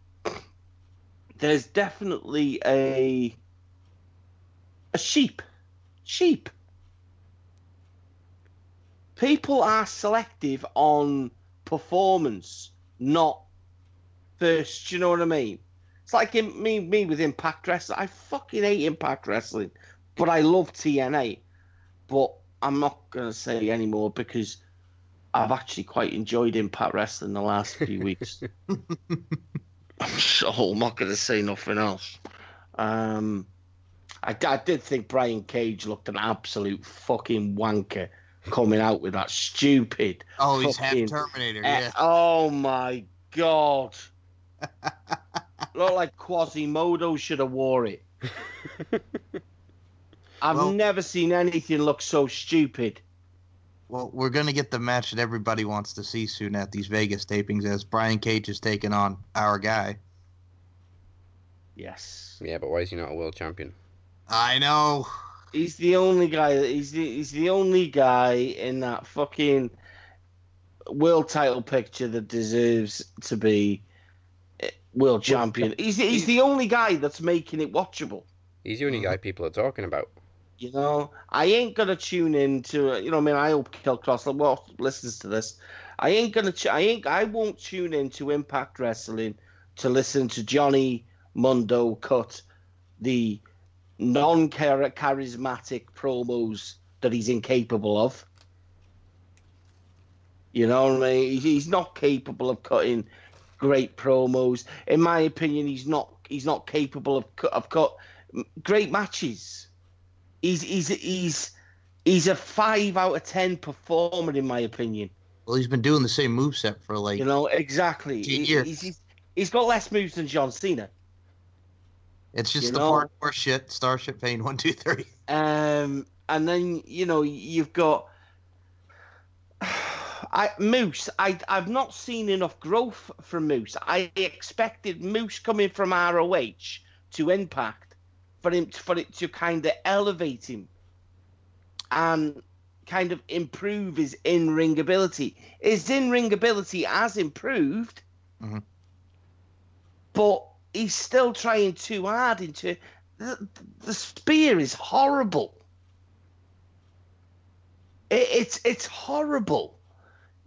there's definitely a a sheep, sheep. People are selective on performance, not first. Do you know what I mean? It's like in, me, me with Impact Wrestling. I fucking hate Impact Wrestling, but I love TNA. But I'm not gonna say anymore because I've actually quite enjoyed Impact Wrestling the last few weeks. so I'm not gonna say nothing else. Um, I, I did think Brian Cage looked an absolute fucking wanker coming out with that stupid. Oh, he's half Terminator. eh, Yeah. oh my god! Looked like Quasimodo should have wore it. I've Well- never seen anything look so stupid. Well, we're gonna get the match that everybody wants to see soon at these Vegas tapings, as Brian Cage is taking on our guy. Yes, Yeah, but why is he not a world champion? I know. he's the only guy. He's the he's the only guy in that fucking world title picture that deserves to be world champion. He's he's the only guy that's making it watchable. He's the only Mm-hmm. guy people are talking about. You know, I ain't gonna tune in to you know. I mean, I hope Killer Kross well, listens to this. I ain't gonna. I ain't. I won't tune in to Impact Wrestling to listen to Johnny Mundo cut the non-charismatic promos that he's incapable of. You know what I mean? He's not capable of cutting great promos. In my opinion, he's not. He's not capable of of cut great matches. He's he's he's he's a five out of ten performer in my opinion. Well, he's been doing the same move set for like you know exactly. He, he's, he's, he's got less moves than John Cena. It's just you the know? hardcore shit. Starship Pain one two three. Um, and then you know you've got I Moose. I I've not seen enough growth from Moose. I expected Moose coming from ROH to Impact for him for it to kind of elevate him and kind of improve his in ring ability. His in ring ability has improved, mm-hmm. but he's still trying too hard into the, the spear is horrible. It, it's it's horrible.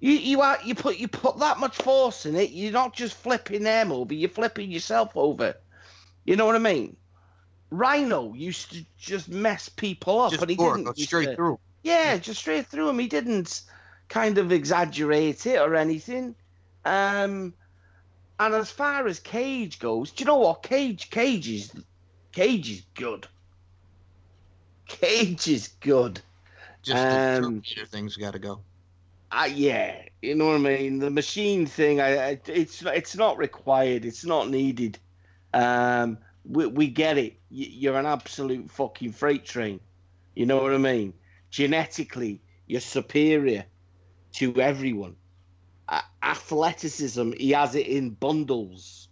You you are you put you put that much force in it. You're not just flipping them over. You're flipping yourself over. You know what I mean? Rhino used to just mess people up, just but he didn't. straight to, through. Yeah, just straight through him. He didn't kind of exaggerate it or anything. Um, and as far as Cage goes, do you know what? Cage, Cage is, Cage is good. Cage is good. Just um, the things got to go. Uh, yeah, you know what I mean. The machine thing, I, I, it's it's not required. It's not needed. Um, we, we get it. You're an absolute fucking freight train. You know what I mean? Genetically, you're superior to everyone. A- athleticism, he has it in bundles.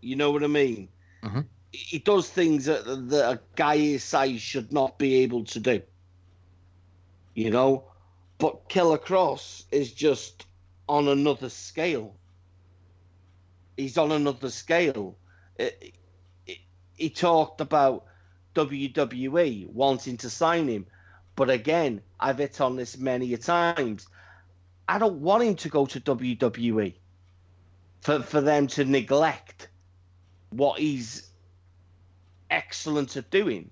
You know what I mean? Mm-hmm. He does things that, that a guy his size should not be able to do. You know? But Killer Kross is just on another scale. He's on another scale. It, he talked about WWE wanting to sign him. But again, I've hit on this many a times. I don't want him to go to WWE for, for them to neglect what he's excellent at doing,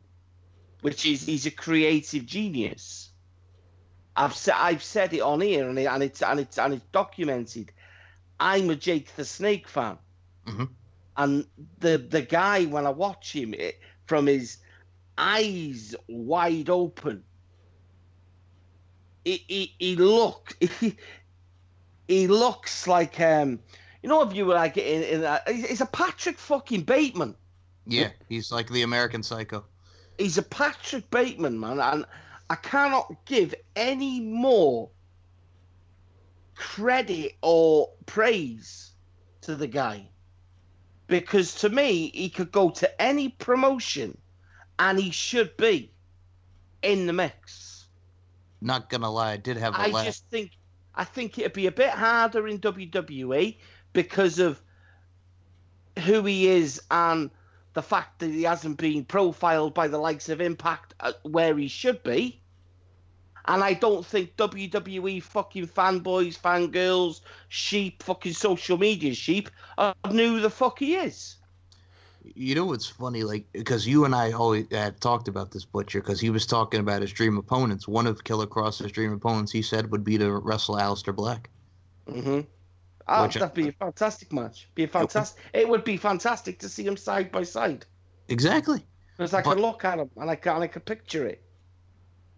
which is he's a creative genius. I've said I've said it on here and, it, and it's and it's and it's documented. I'm a Jake the Snake fan. Mm-hmm. And the the guy when I watch him, it, from his eyes wide open, he he, he look he, he looks like um you know if you were like in, in a, he's a Patrick fucking Bateman. Yeah, he's like the American Psycho. He's a Patrick Bateman, man, and I cannot give any more credit or praise to the guy because to me, he could go to any promotion and he should be in the mix. Not gonna lie, I did have a I laugh. I just think I think it'd be a bit harder in WWE because of who he is and the fact that he hasn't been profiled by the likes of Impact uh, where he should be. And I don't think WWE fucking fanboys, fangirls, sheep, fucking social media sheep knew who the fuck he is. You know what's funny? Like, because you and I always had talked about this butcher because he was talking about his dream opponents. One of Killer Kross's dream opponents, he said, would be to wrestle Aleister Black. Mm-hmm. Oh, that'd be a fantastic match. Be a fantastic. It would be fantastic to see him side by side. Exactly. Because I but, can look at him and I can, and I can picture it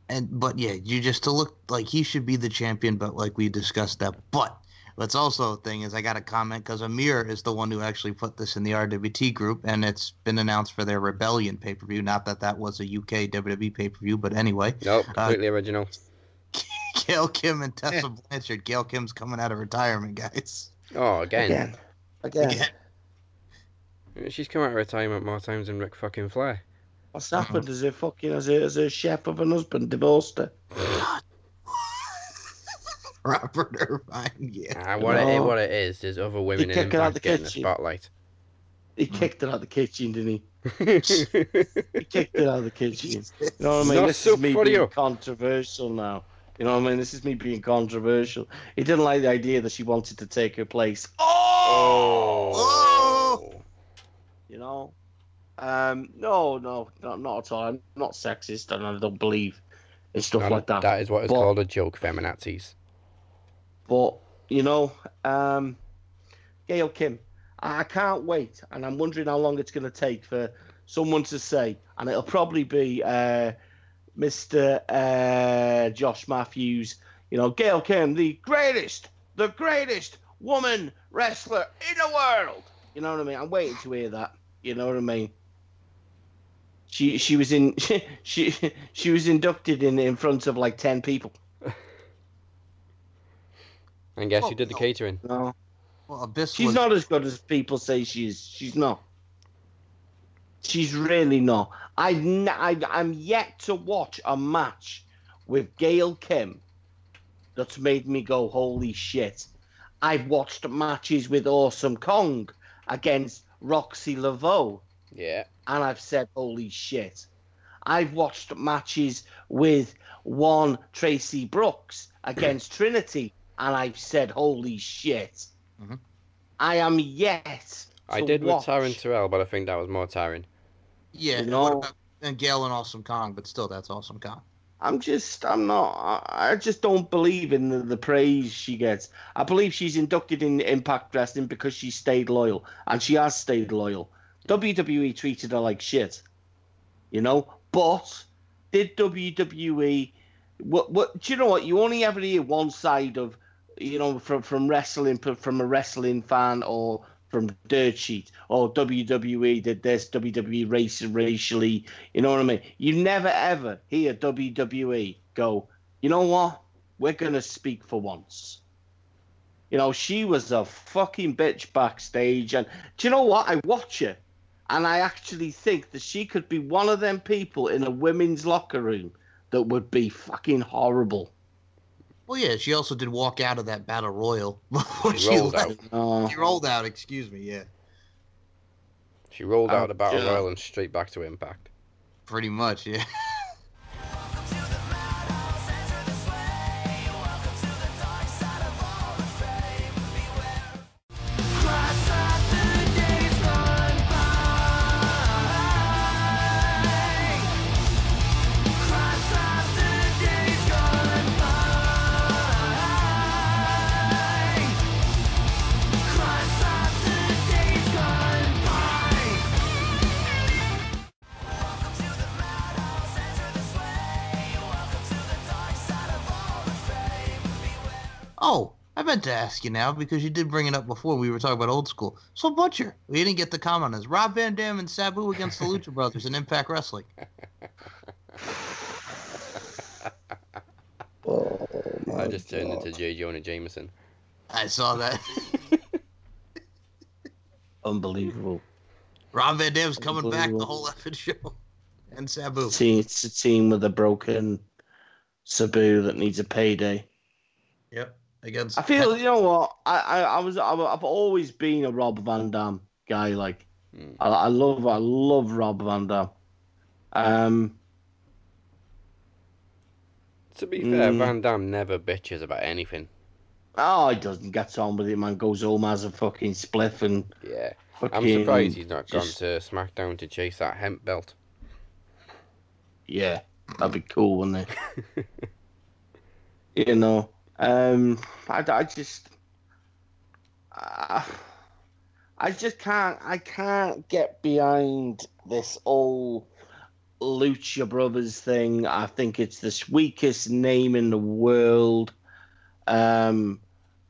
and but yeah, you just to look like he should be the champion, but like we discussed that. But what's also a thing is I got a comment because Amir is the one who actually put this in the RWT group, and it's been announced for their Rebellion pay per view. Not that that was a UK WWE pay per view, but anyway. Nope, uh, completely uh, original. Gail Kim and Tessa Blanchard. Gail Kim's coming out of retirement, guys. Oh, again. Again. Again. again. She's come out of retirement more times than Ric fucking Flair. What's happened? Is it fucking as a as a chef of an husband divorced her? Robert Irvine, yeah. Ah, what it what it is, there's other women in Impact getting the spotlight. He kicked her out of the kitchen, didn't he? He kicked her out of the kitchen. You know what I mean? Not this so is me for being you. controversial now. You know what I mean? This is me being controversial. He didn't like the idea that she wanted to take her place. Oh! oh. You know? Um, no, no, not, not at all. I'm not sexist and I don't believe in stuff No, like that. That is what is But- called a joke, feminazis. But you know, um, Gail Kim, I can't wait, and I'm wondering how long it's going to take for someone to say, and it'll probably be uh, Mr. Uh, Josh Matthews. You know, Gail Kim, the greatest, the greatest woman wrestler in the world. You know what I mean? I'm waiting to hear that. You know what I mean? She she was in she she was inducted in in front of like ten people. I guess Well, who did the catering? No. Well, Abyss She's was not as good as people say she is. She's not. She's really not. I, n- I I'm yet to watch a match with Gail Kim that's made me go holy shit. I've watched matches with Awesome Kong against Roxxi Laveaux Yeah. and I've said holy shit. I've watched matches with one Traci Brooks against Trinity and I've said holy shit. Mhm. I am yet. I did watch. with Taryn Terrell, but I think that was more Taryn. yeah. You know- and Gail and Awesome Kong, but still, that's Awesome Kong. I'm just, I'm not, I I just don't believe in the, the praise she gets. I believe she's inducted in Impact Wrestling because she stayed loyal, and she has stayed loyal. WWE treated her like shit, you know. But did WWE? What? What? Do you know what? You only ever hear one side of, you know, from from wrestling, from a wrestling fan or from Dirt Sheet oh, or WWE did this, WWE race racially. You know what I mean? You never ever hear WWE go, you know what? We're gonna speak for once. You know, she was a fucking bitch backstage, and do you know what? I watch her, and I actually think that she could be one of them people in a women's locker room that would be fucking horrible. Well, yeah, she also did walk out of that battle royal before She she, rolled left. out. No. She rolled out. Excuse me. Yeah, She rolled Oh, out of Battle yeah. Royal and straight back to Impact. pretty much. Yeah. I meant to ask you now because you did bring it up before. We were talking about old school. So Butcher, we didn't get the comment. Is Rob Van Dam and Sabu against the Lucha Brothers in Impact Wrestling? Oh, I just turned into J. Jonah Jameson. I saw that. Unbelievable. Rob Van Dam's coming back the whole effing show, and Sabu. Team, it's a team with a broken Sabu that needs a payday. Yep. Against. I feel you know what I I, I was I, I've always been a Rob Van Dam guy. Like Mm. I, I love I love Rob Van Dam. Um, To be fair, Mm. Van Dam never bitches about anything. oh, he doesn't get on with it, man. Goes home as a fucking spliff and Yeah. I'm surprised he's not just- gone to SmackDown to chase that hemp belt. Yeah, that'd be cool, wouldn't it? you know, um, I, I just, I, I just can't, I can't get behind this whole Lucha Brothers thing. I think it's the weakest name in the world. Um,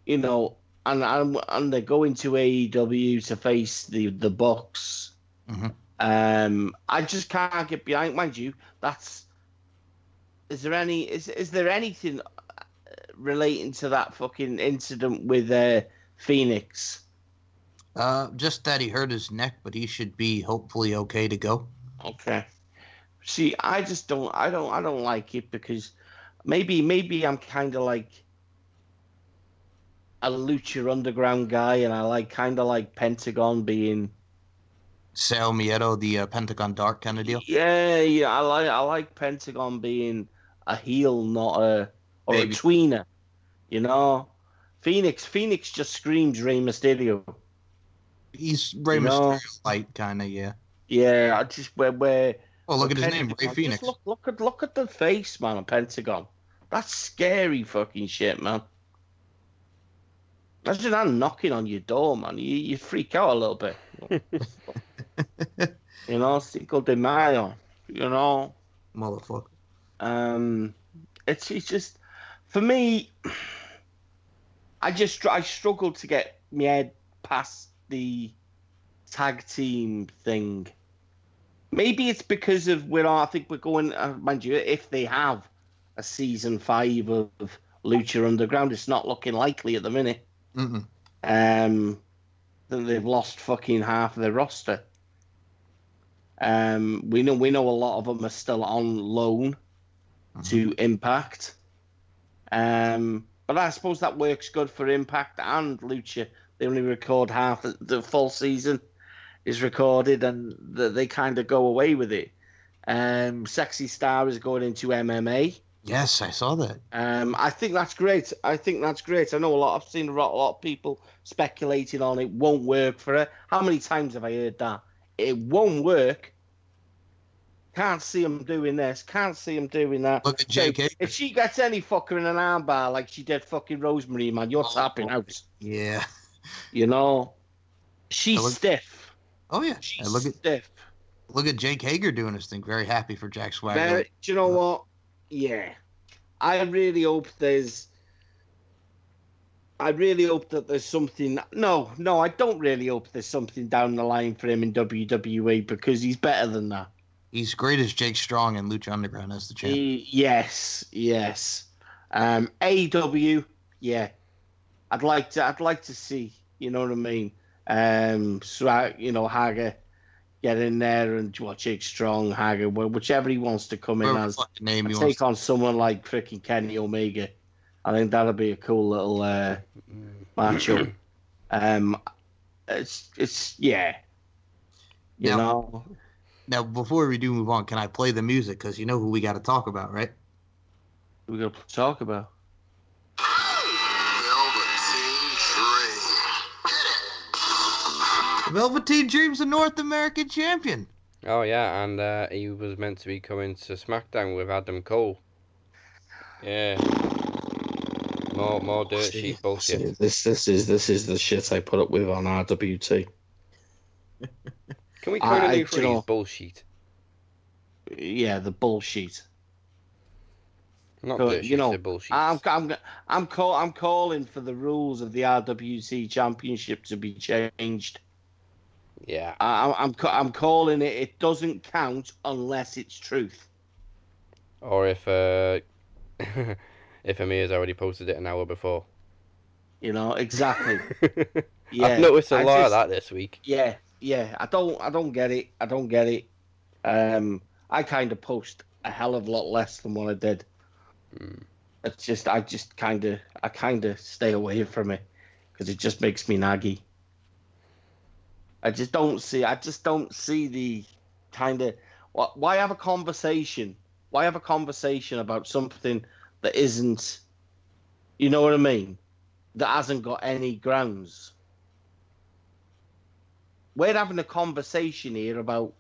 you know, and and, and they're going to AEW to face the the Bucks. Mhm. Um, I just can't get behind. Mind you, that's. Is there any? Is is there anything uh, relating to that fucking incident with uh, Phoenix? Uh, just that he hurt his neck, but he should be hopefully okay to go. Okay. See, I just don't. I don't. I don't like it because maybe maybe I'm kind of like a Lucha Underground guy, and I like kind of like Pentagon being Cero Miedo, the uh, Pentagon Dark kind of deal. Yeah, yeah, I like I like Pentagon being a heel, not a or Baby. a tweener. You know, Phoenix Phoenix just screams Rey Mysterio. He's Rey You know- Mysterio light, kind of. Yeah. Yeah, I just where where. Oh, look at his Pentagon- name, Ray Phoenix. Look, look at look at the face, man, of Pentagon. That's scary fucking shit, man. Imagine that knocking on your door, man. You you freak out a little bit. you know, Cinco de Mayo. You know. Motherfucker. Um, it's it's just for me. I just I struggle to get my head past the tag team thing. Maybe it's because of where I think we're going. Uh, mind you, if they have a season five of Lucha Underground, it's not looking likely at the minute. Mm-mm. Um, that they've lost fucking half of their roster. Um, we know we know a lot of them are still on loan to Impact. Um, but I suppose that works good for Impact and Lucha. They only record half the, the full season is recorded, and the, they kind of go away with it. Um, Sexy Star is going into MMA. Yes, I saw that. Um, I think that's great. I think that's great. I know a lot. I've seen a lot, a lot of people speculating on it won't work for her. How many times have I heard that? It won't work. Can't see him doing this. Can't see him doing that. Look at So, if she gets any fucker in an armbar like she did fucking Rosemary, man, you're Oh, tapping out. Yeah. You know, she's look- stiff. Oh yeah. She's look at stiff. look at Jake Hager doing his thing. Very happy for Jack Swagger. Very, do you know what? Yeah, I really hope there's. I really hope that there's something. No, no, I don't really hope there's something down the line for him in WWE because he's better than that. He's great as Jake Strong and Lucha Underground as the champ. He, yes, yes. Um, AW, yeah. I'd like to. I'd like to see. You know what I mean? Um, so I, you know, Hager get in there and well, Jake Strong, Hager, whichever he wants to come in as. name he and wants. take on someone like freaking Kenny Omega. I think that'll be a cool little uh, matchup. um, it's it's yeah, you Now- know. Now, before we do move on, can I play the music? Because you know who we got to talk about, right? We're gonna talk about. The Velveteen Dream's a North American champion. Oh yeah, and uh, he was meant to be coming to SmackDown with Adam Cole. Yeah. More more dirt See, sheet bullshit. see, this this is this is the shit I put up with on RWT. Can we coin a new phrase? know- Bullshit. Yeah, the bullshit. Not dirt you know, bullshit. I'm I'm I'm call, I'm calling for the rules of the RWT Championship to be changed. Yeah. I, I'm I'm calling it. It doesn't count unless it's truth. Or if uh, if Amir's already posted it an hour before. You know exactly. Yeah, I've noticed a I lot of that this week. Yeah, yeah. I don't I don't get it. I don't get it. Um, I kind of post a hell of a lot less than what I did. Mm. It's just I just kind of I kind of stay away from it because it just makes me naggy. I just don't see. I just don't see the kind of. Why have a conversation? Why have a conversation about something that isn't? You know what I mean? That hasn't got any grounds. We're having a conversation here about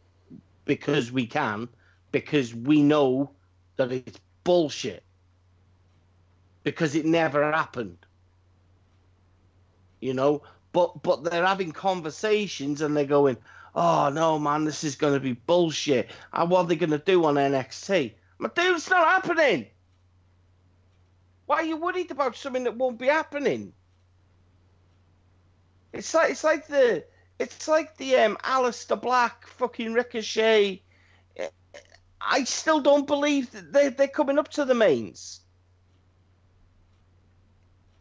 because we can, because we know that it's bullshit. Because it never happened. You know, but but they're having conversations and they're going, "Oh no, man, this is going to be bullshit." And what are they going to do on NXT? My dude, it's not happening. Why are you worried about something that won't be happening? It's like it's like the it's like the um Aleister Black fucking Ricochet. I still don't believe that they they're coming up to the mains.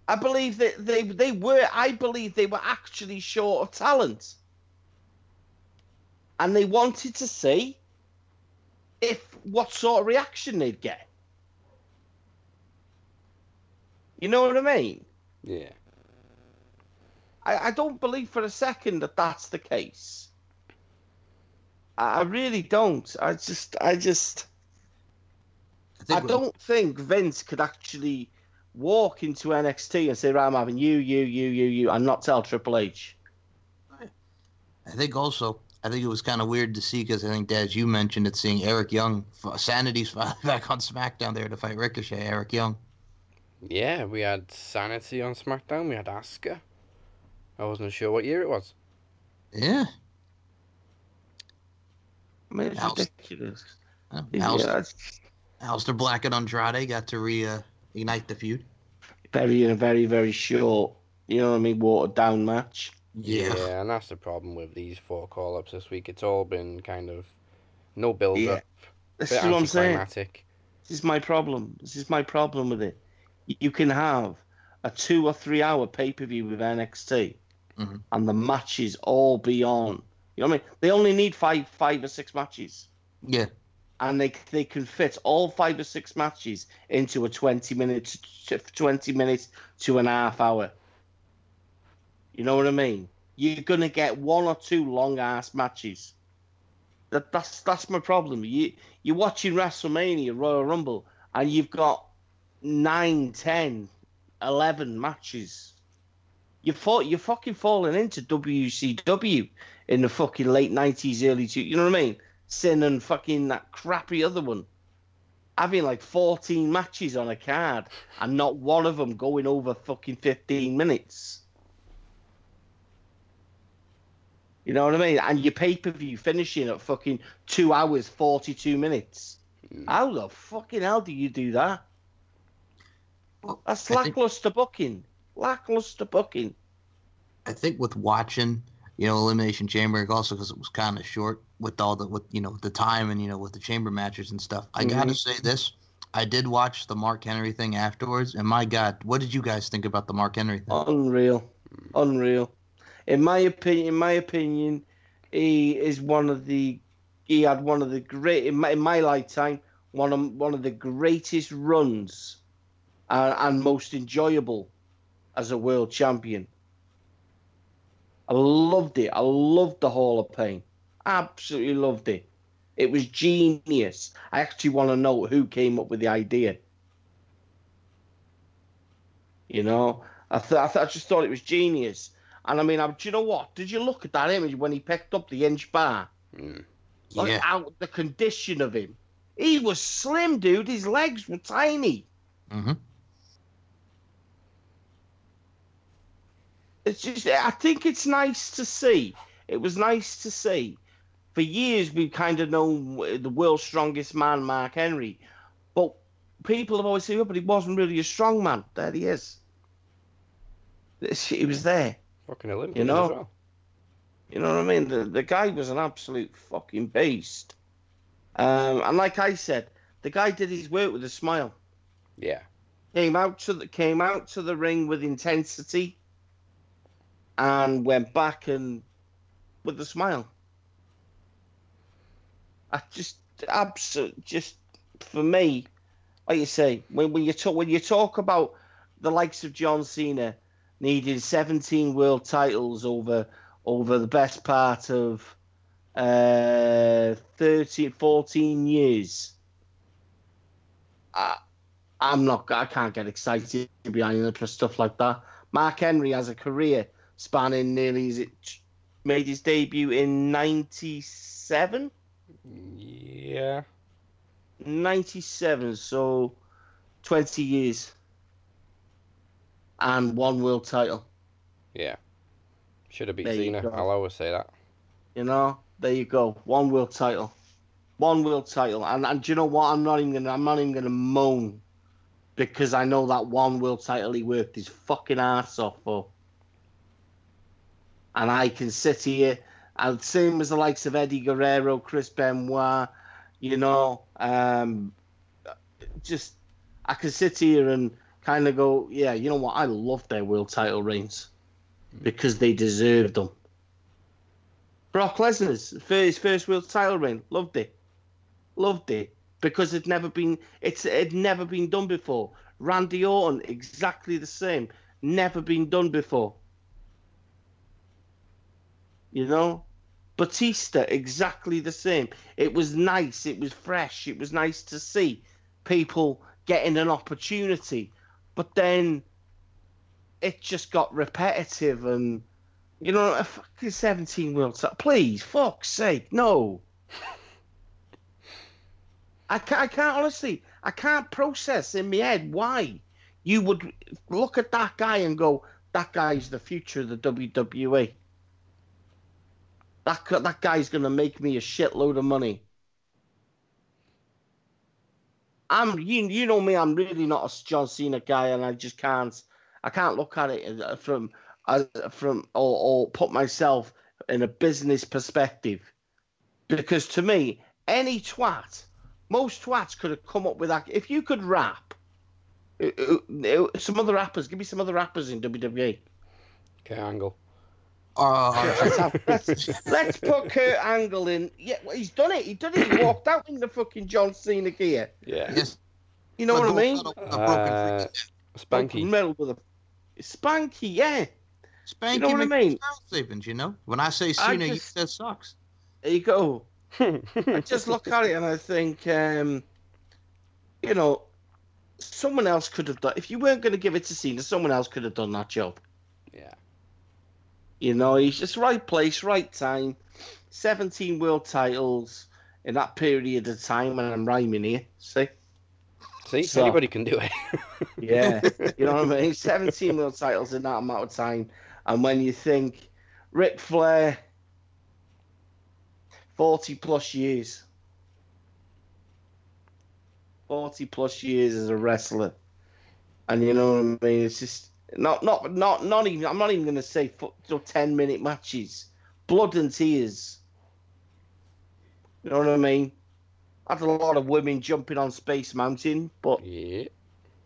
I believe that they they were. I believe they were actually short of talent, and they wanted to see if what sort of reaction they'd get. You know what I mean? Yeah. I, I don't believe for a second that that's the case. I I really don't. I just, I just, I I don't think Vince could actually walk into NXT and say, right, I'm having you, you, you, you, you, and not tell Triple H. I think also, I think it was kind of weird to see because I think, as you mentioned, it seeing Eric Young, Sanity's finally back on SmackDown there to fight Ricochet. Eric Young. Yeah, we had Sanity on SmackDown. We had Asuka. I wasn't sure what year it was. Yeah. I mean, it's House- ridiculous. Uh, Yeah, Aleister, that's Black and Andrade got to re uh, ignite the feud. very, in a very, very short, you know what I mean, watered down match. Yeah, yeah, and that's the problem with these four call ups this week. It's all been kind of no build Yeah. up, This is what I'm saying. anticlimactic. This is my problem. This is my problem with it. You can have a two or three hour pay per view with NXT, Mhm. and the matches all be on. You know what I mean? They only need five, five or six matches, Yeah. and they they can fit all five or six matches into a twenty minutes, twenty minutes to an half hour. You know what I mean? You're gonna get one or two long ass matches. That that's that's my problem. You you're watching WrestleMania, Royal Rumble, and you've got nine, ten, eleven matches. You thought you're fucking falling into WCW in the fucking late nineties, early two. You know what I mean? Sin and fucking that crappy other one. Having like fourteen matches on a card and not one of them going over fucking fifteen minutes. You know what I mean? And your pay per view finishing at fucking two hours forty two minutes. Mm. How the fucking hell do you do that? Well, That's I think- lackluster booking. Lackluster booking. I think with watching, you know, Elimination Chamber, also because it was kind of short with all the with you know the time and you know with the chamber matches and stuff. I gotta mm-hmm. say this. I did watch the Mark Henry thing afterwards, and my God, what did you guys think about the Mark Henry thing? Unreal. Unreal. In my opinion, in my opinion, he is one of the. He had one of the great in my, in my lifetime one of one of the greatest runs, and, and most enjoyable, as a world champion. I loved it. I loved the Hall of Pain. Absolutely loved it. It was genius. I actually want to know who came up with the idea. You know, I th- I, th- I just thought it was genius. And I mean, I, do you know what? Did you look at that image when he picked up the inch bar? Mm. Look yeah, out the condition of him. He was slim, dude. His legs were tiny. hmm It's just, I think it's nice to see. It was nice to see. For years, we've kind of known the world's strongest man, Mark Henry, but people have always said, oh, but he wasn't really a strong man. There he is. He was there. Fucking Olympian know? well. You know what I mean? The the guy was an absolute fucking beast. Um, and like I said, the guy did his work with a smile. Yeah. Came out to the came out to the ring with intensity, and went back and with a smile. I just absolute just for me, like you say, when when you talk when you talk about the likes of John Cena needing 17 world titles over over the best part of uh 13 14 years I, i'm not i can't get excited behind stuff like that mark henry has a career spanning nearly is it made his debut in 97 Yeah. 97 so 20 years and one world title Yeah. Should have beat There Cena. I'll always say that. You know, there you go. One world title, one world title, and and do you know what? I'm not even gonna I'm not even gonna moan because I know that one world title he worked his fucking ass off for, and I can sit here and same as the likes of Eddie Guerrero, Chris Benoit, you know, um, just I can sit here and kind of go, yeah, you know what? I love their world title reigns because they deserved them. Brock Lesnar's first first world title reign, loved it, loved it because it'd never been it's it'd never been done before. Randy Orton exactly the same, never been done before. You know, Batista, exactly the same. It was nice. It was fresh. It was nice to see people getting an opportunity. But then it just got repetitive and, you know, a fucking 17 world title. Please, fuck's sake, no. I can't, I can't honestly, I can't process in my head why you would look at that guy and go, that guy's the future of the WWE. That that guy's gonna make me a shitload of money. I'm you you know me. I'm really not a John Cena guy, and I just can't I can't look at it uh, from from or, or put myself in a business perspective because to me any twat most twats could have come up with that if you could rap uh, uh, some other rappers give me some other rappers in WWE okay Angle Uh, let's, let's, let's put Kurt Angle in. Yeah, well, he's done it. He did it. He walked out in the fucking John Cena gear. yeah yes, You know what I mean? the- the broken Uh, Spanky Metal with a spanky, yeah. Spanky you know what I mean? Savings, you know. When I say I Cena, you just- said sucks. There you go. I just look at it and I think, um, you know, someone else could have done. If you weren't going to give it to Cena, someone else could have done that job. yeah You know, he's just right place, right time. 17 world titles in that period of time, and I'm rhyming here. See? see So- anybody can do it Yeah, you know what I mean? 17 world titles in that amount of time. And when you think Ric Flair, 40 plus years, 40 plus years as a wrestler. And you know what I mean? It's just not, not, not, not even, I'm not even going to say fo- you know, 10 minute matches, blood and tears. You know what I mean? Had a lot of women jumping on Space Mountain, but yeah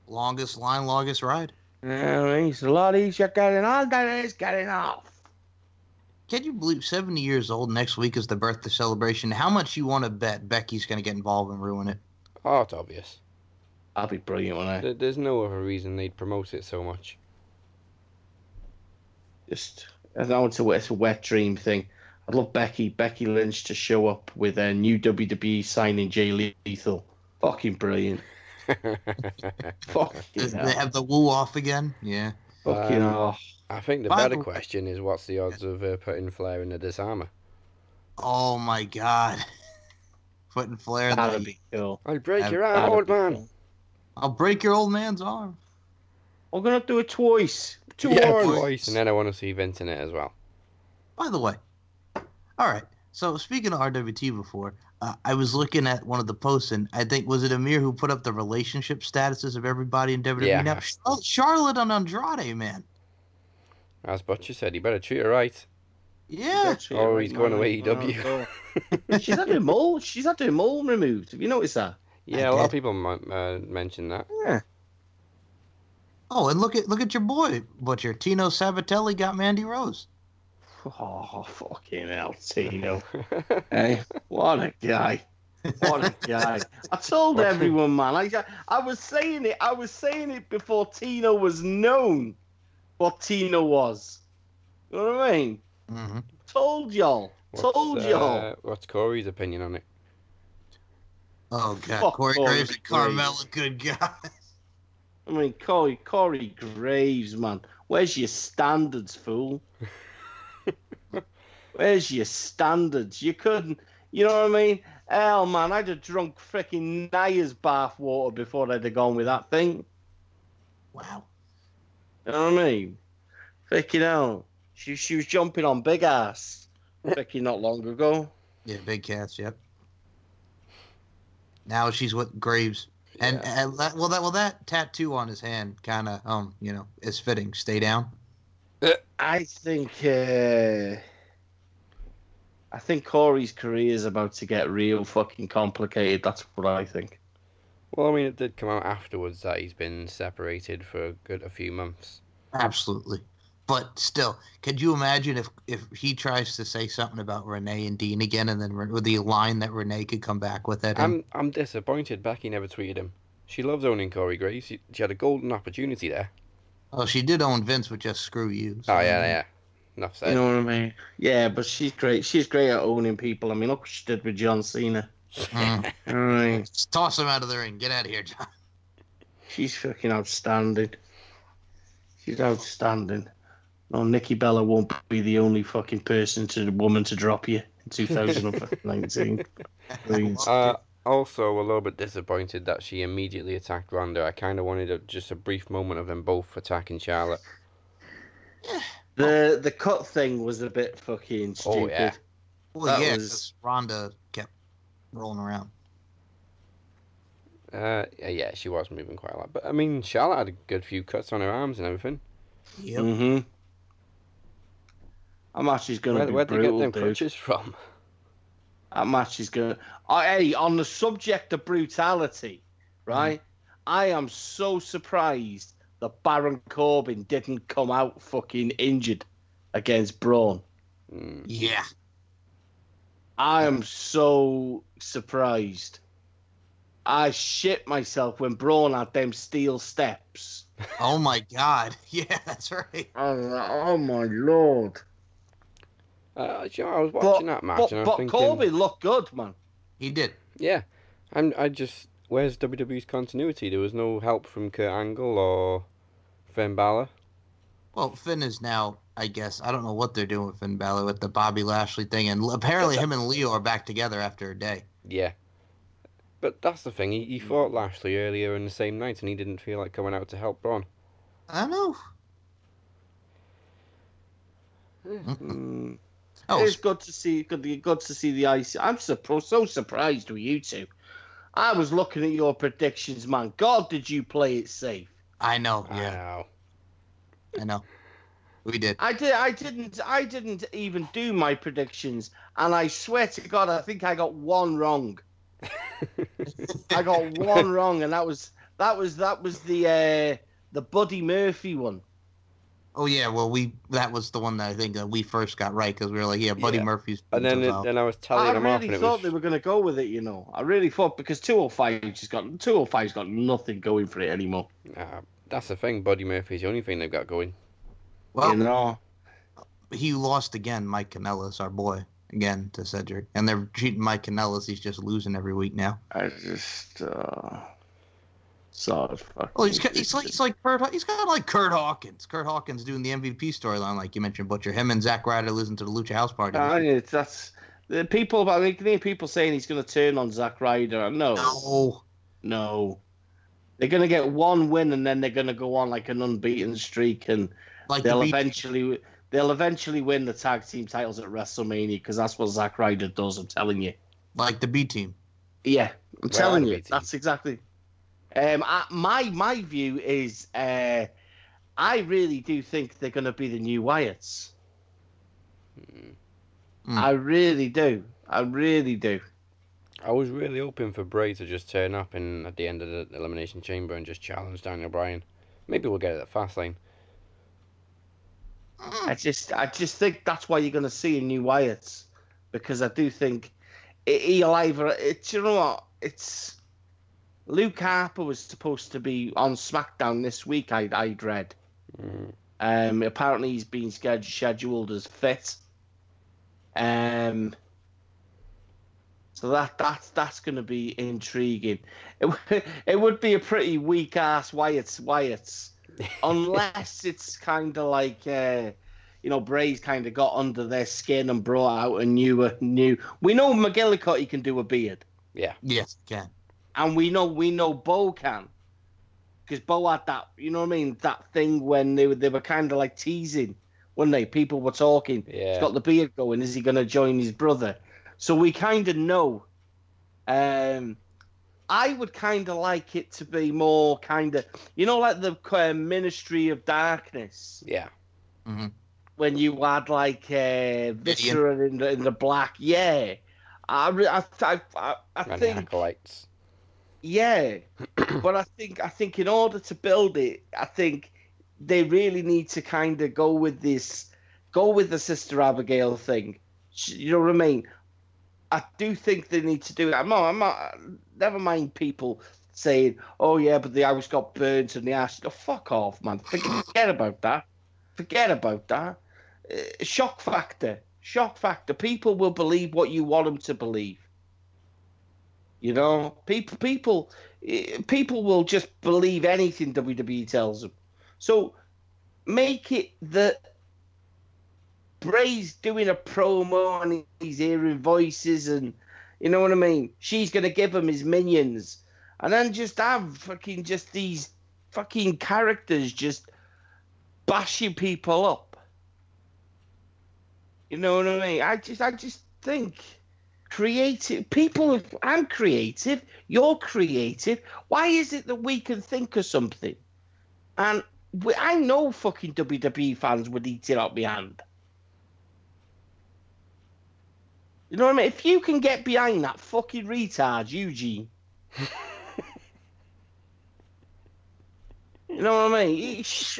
Longest line, longest ride. Yeah, I mean, it's a lot easier getting on than it is getting off. Can you believe 70 years old next week is the birthday celebration? How much you want to bet Becky's going to get involved and ruin it? oh it's obvious I'll be brilliant when I There- there's no other reason they'd promote it so much just. I know it's a, it's a wet dream thing. I'd love Becky Becky Lynch to show up with a new WWE signing Jay Lethal. Fucking brilliant. Fucking They hell. have the woo off again? Yeah. Fucking Um, hell. I think the better the question is what's the odds of uh, putting Flair in the disarmer? Oh my God. Putting Flair in That'd the. be cool. I'll break That'd- your arm, old man. cool. I'll break your old man's arm. I'm gonna do it twice. Two yeah, arms. twice, and then I want to see Vince in it as well. By the way, all right. So speaking of RWT before, uh, I was looking at one of the posts, and I think was it Amir who put up the relationship statuses of everybody in WWE Yeah. now? Oh, Charlotte and Andrade, man. As Butcher said, you better treat her right. Yeah. Oh, he's going to AEW. she's had her mole. She's had her mole removed. Have you noticed that? Yeah, I a lot of people might uh, mention that. Yeah. Oh, and look at look at your boy Butcher. Tino Sabbatelli got Mandy Rose. Oh, fucking hell, Tino. hey, what a guy. What a guy. I told What- everyone, man. I, I was saying it. I was saying it before Tino was known what Tino was. You know what I mean? Mm-hmm. Told y'all. Told y'all. uh, what's Corey's opinion on it? Oh God, Fuck Corey Corey Graves and Carmella, good guy. I mean, Corey, Corey Graves, man. Where's your standards, fool? Where's your standards? You couldn't, you know what I mean? Hell, man, I'd have drunk freaking Naya's bath water before I'd have gone with that thing. Wow. You know what I mean? Freaking hell. She, she was jumping on big ass freaking not long ago. Yeah, Big Cass. Yep. Now she's with Graves, and, Yeah. and that, well, that well that tattoo on his hand kind of um you know is fitting. Stay down. I think uh, I think Corey's career is about to get real fucking complicated. That's what I think. Well, I mean, it did come out afterwards that he's been separated for a good a few months. Absolutely. But still, could you imagine if if he tries to say something about Renee and Dean again, and then with the line that Renee could come back with it? I'm I'm disappointed Becky never tweeted him. She loves owning Corey Graves. She, she had a golden opportunity there. oh, she did own Vince with just screw you. so, Oh yeah, yeah. enough said. You know what I mean? Yeah, but she's great. She's great at owning people. I mean, look what she did with John Cena. Mm. All right. Just toss him out of the ring. Get out of here, John. She's fucking outstanding. She's outstanding. No, Nikki Bella won't be the only fucking person to the woman to drop you in 2019. Uh, also, a little bit disappointed that she immediately attacked Ronda. I kind of wanted a, just a brief moment of them both attacking Charlotte. The the cut thing was a bit fucking stupid. Oh, yeah. Well, That yeah, was- Ronda kept rolling around. Uh, yeah, yeah, she was moving quite a lot. But I mean, Charlotte had a good few cuts on her arms and everything. Yep. Mm-hmm. That match is gonna Where, be where'd they get them dude. crutches from? That match is gonna. Oh, hey, on the subject of brutality, right? I am so surprised that Baron Corbin didn't come out fucking injured against Braun. Mm. Yeah. I am so surprised. I shit myself when Braun had them steel steps. Oh my God. Yeah, that's right. Like, oh my lord! Uh, you know, I was But, watching that match but, and I was but thinking, Corbin looked good, man. He did. yeah, I'm, I just, where's WWE's continuity? There was no help from Kurt Angle or Finn Balor. Well, Finn is now, I guess, I don't know what they're doing with Finn Balor with the Bobby Lashley thing, and apparently him and Leo are back together after a day. Yeah. But that's the thing, he, he fought Lashley earlier in the same night and he didn't feel like coming out to help Braun. I know. Oh, it's good to see. Good, good to see the ice. I'm so, so surprised with you two. I was looking at your predictions, man. God, did you play it safe? I know. I Yeah, know. I know. We did. I did. I didn't. I didn't even do my predictions, and I swear to God, I think I got one wrong. I got one wrong, and that was that was that was the uh, the Buddy Murphy one. Oh yeah, well we that was the one that I think that we first got right because we were like, yeah, Buddy Yeah. Murphy's. And then, it, out. then I was telling I him off really and it thought was... they were going to go with it. You know, I really thought because 205 just got 205's got nothing going for it anymore. Uh, that's the thing, Buddy Murphy's the only thing they've got going. well, you know. he lost again, Mike Kanellis, our boy, again to Cedric, and they're treating Mike Kanellis. He's just losing every week now. I just uh saw it. Oh, he's got, he's like he's like Kurt. He's got like Kurt Hawkins. Kurt Hawkins doing the MVP storyline, like you mentioned, Butcher. Him and Zack Ryder losing to the Lucha House Party. I mean, it's, that's the people. I mean, can hear people saying he's going to turn on Zack Ryder. No, no, no. They're going to get one win and then they're going to go on like an unbeaten streak, and like they'll beat- eventually they'll eventually win the tag team titles at WrestleMania because that's what Zack Ryder does. I'm telling you. like the B team. Yeah, I'm Well, telling you, that's exactly. Um, I, my my view is, uh, I really do think they're going to be the new Wyatts. Mm. Hmm. I really do. I really do. I was really hoping for Bray to just turn up in at the end of the Elimination Chamber and just challenge Daniel Bryan. Maybe we'll get it at Fastlane. Mm. I just I just think that's why you're going to see a new Wyatts because I do think it, he'll either. It's you know what it's. Luke Harper was supposed to be on SmackDown this week. I I read. Mm. Um, apparently he's been scheduled as fit. Um, so that that's that's going to be intriguing. It, it would be a pretty weak ass Wyatt's Wyatt's, unless it's kind of like uh, you know Bray's kind of got under their skin and brought out a new a new. We know McGillicuddy can do a beard, Yeah. Yes, you can. And we know we know Bo can. Because Bo had that, you know what I mean? That thing when they were they were kind of like teasing, weren't they? People were talking. He's Yeah. got the beard going. Is he going to join his brother? So we kind of know. Um, I would kind of like it to be more kind of, you know, like the uh, Ministry of Darkness Yeah. when you had like uh, Viscera in the in the black. Yeah, I I I, I, I think acolytes. Yeah, but I think I think in order to build it, I think they really need to kind of go with this, go with the Sister Abigail thing. You know what I mean? I do think they need to do it. I'm not. I'm not. Never mind people saying, "Oh yeah, but the house got burnt and the ash." Oh, fuck off, man. Forget about that. Forget about that. uh, shock factor. Shock factor. People will believe what you want them to believe. You know, people, people, eh, people will just believe anything WWE tells them. So make it that Bray's doing a promo and he's hearing voices and you know what I mean. She's gonna give him his minions, and then just have fucking just these fucking characters just bashing people up. You know what I mean? I just, I just think creative people. I'm creative. You're creative. Why is it that we can think of something, and we, I know fucking WWE fans would eat it up behind. You know what I mean? If you can get behind that fucking retard, Eugene. you know what I mean? Sh-